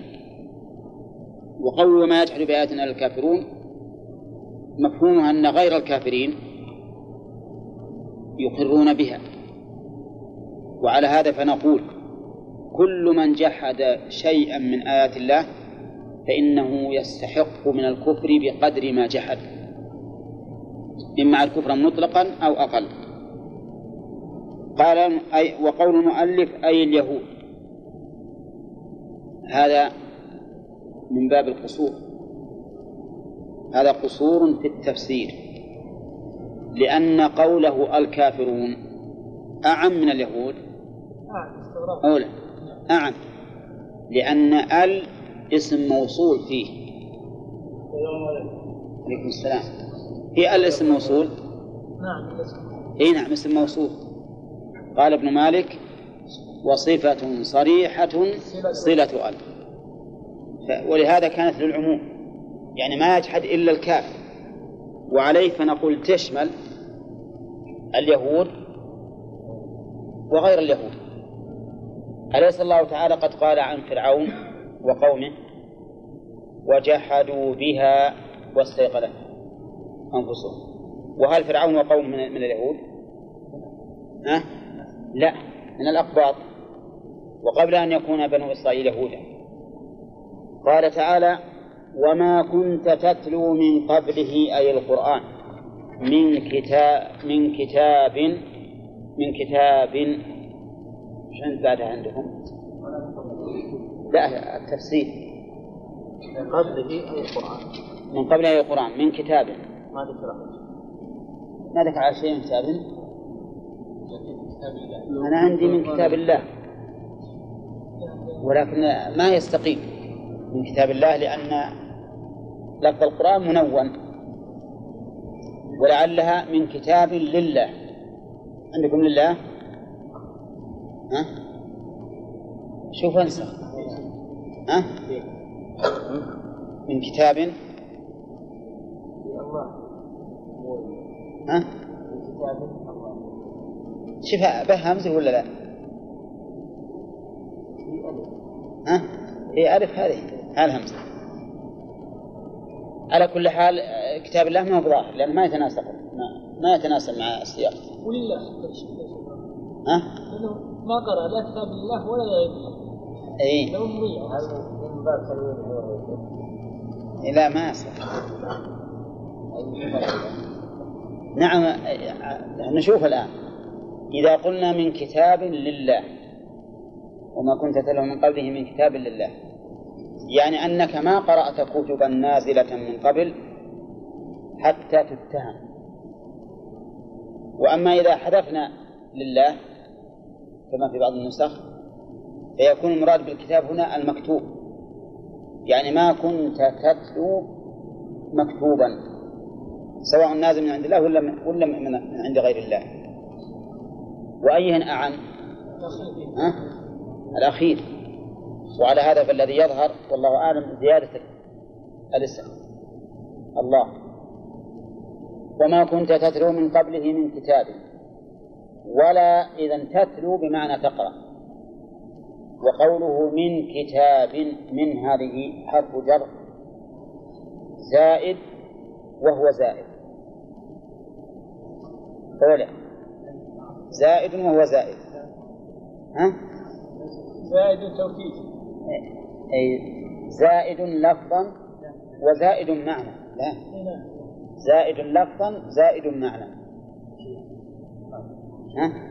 وقول ما يجحد بآياتنا الكافرون مفهومها أن غير الكافرين يقرون بها. وعلى هذا فنقول كل من جحد شيئا من آيات الله فإنه يستحق من الكفر بقدر ما جحد. إما الكفر مطلقا أو أقل. قال أي وقول المؤلف أي اليهود. هذا من باب القصور. هذا قصور في التفسير. لأن قوله الكافرون أعم من اليهود؟ أولى. أعم. لأن ال اسم موصول فيه. عليكم. السلام. في ال اسم موصول؟ نعم اي نعم اسم موصول. قال ابن مالك وصفة صريحة صلة ال. ولهذا كانت للعموم. يعني ما يجحد إلا الكافر وعليه فنقول تشمل اليهود وغير اليهود. أليس الله تعالى قد قال عن فرعون وقومه وجحدوا بها واستيقنت أنفسهم وهل فرعون وقوم من, من اليهود؟ ها؟ لا من الأقباط وقبل أن يكون بنو إسرائيل يهودا قال تعالى وما كنت تتلو من قبله أي القرآن من كتاب من كتاب من كتاب عند بعدها عندكم؟ لا التفسير. من قبله أي القرآن من قبله أي القرآن من كتاب. ما ذكر ما ذكر على شيء من كتاب. أنا عندي من كتاب الله. ولكن ما يستقيم من كتاب الله لأن لفظ القرآن منون. ولعلها من كتاب لله. عندكم لله؟ ها؟ شوف انسى. ها؟ من كتاب؟ ها؟ شوف به همزة ولا لا؟ ها؟ هي ألف هذه الهمزة. على كل حال كتاب الله ما هو ظاهر لأنه ما يتناسق ما, ما يتناسب مع السياق. ولله ها؟ ما قرأ لا كتاب الله ولا غير الله اي لو مضيع هل من باب النور لا ما يصح نعم نشوف الآن. إذا قلنا من كتاب لله وما كنت تتلو من قبله من كتاب لله يعني أنك ما قرأت كتبا نازلة من قبل حتى تتهم. وأما إذا حذفنا لله كما في بعض النسخ فيكون المراد بالكتاب هنا المكتوب. يعني ما كنت تتلو مكتوبا سواء نازل من عند الله ولا من ولا من عند غير الله. وأيهن أعم؟ ها؟ الأخير. وعلى هذا فالذي يظهر والله أعلم زيادة الاسم. الله. وما كنت تتلو من قبله من كتاب. ولا إذا تتلو بمعنى تقرأ. وقوله من كتاب من هذه حرف جر زائد وهو زائد. أولا زائد وهو زائد. ها؟ زائد توكيد. أي زائد لفظا وزائد معنى. لا. زائد لفظا زائد معنى. ها؟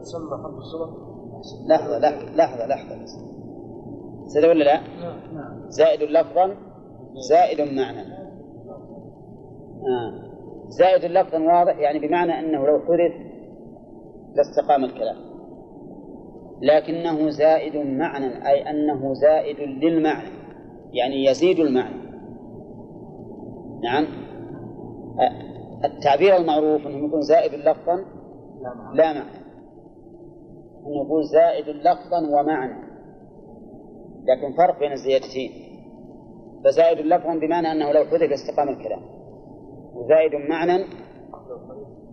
تسمى الصلة لحظة لحظة لحظة لحظة سيدة ولا لا؟ زائد لفظا زائد معنى آه. زائد لفظا واضح يعني بمعنى أنه لو حذف لاستقام الكلام لكنه زائد معنى أي أنه زائد للمعنى يعني يزيد المعنى نعم آه. التعبير المعروف أنه يكون زائد لفظا لا معنى. أن يقول زائد لفظا ومعنى. لكن فرق بين الزيادتين. فزائد لفظا بمعنى أنه لو حذف استقام الكلام. وزائد معنى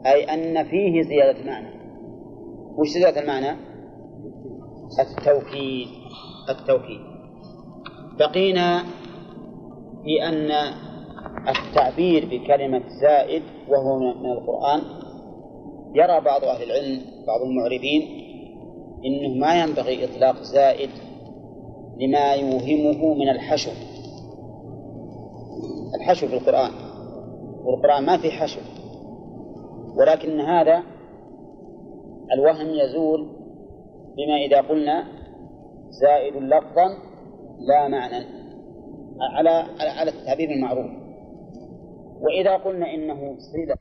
أي أن فيه زيادة معنى. وش زيادة المعنى؟ التوكيد. التوكيد. بقينا في أن التعبير بكلمة زائد وهو من القرآن يرى بعض أهل العلم بعض المعربين إنه ما ينبغي إطلاق زائد لما يوهمه من الحشو. الحشو في القرآن والقرآن ما في حشو ولكن هذا الوهم يزول بما إذا قلنا زائد لفظا لا معنى على على التعبير المعروف. وإذا قلنا إنه صلة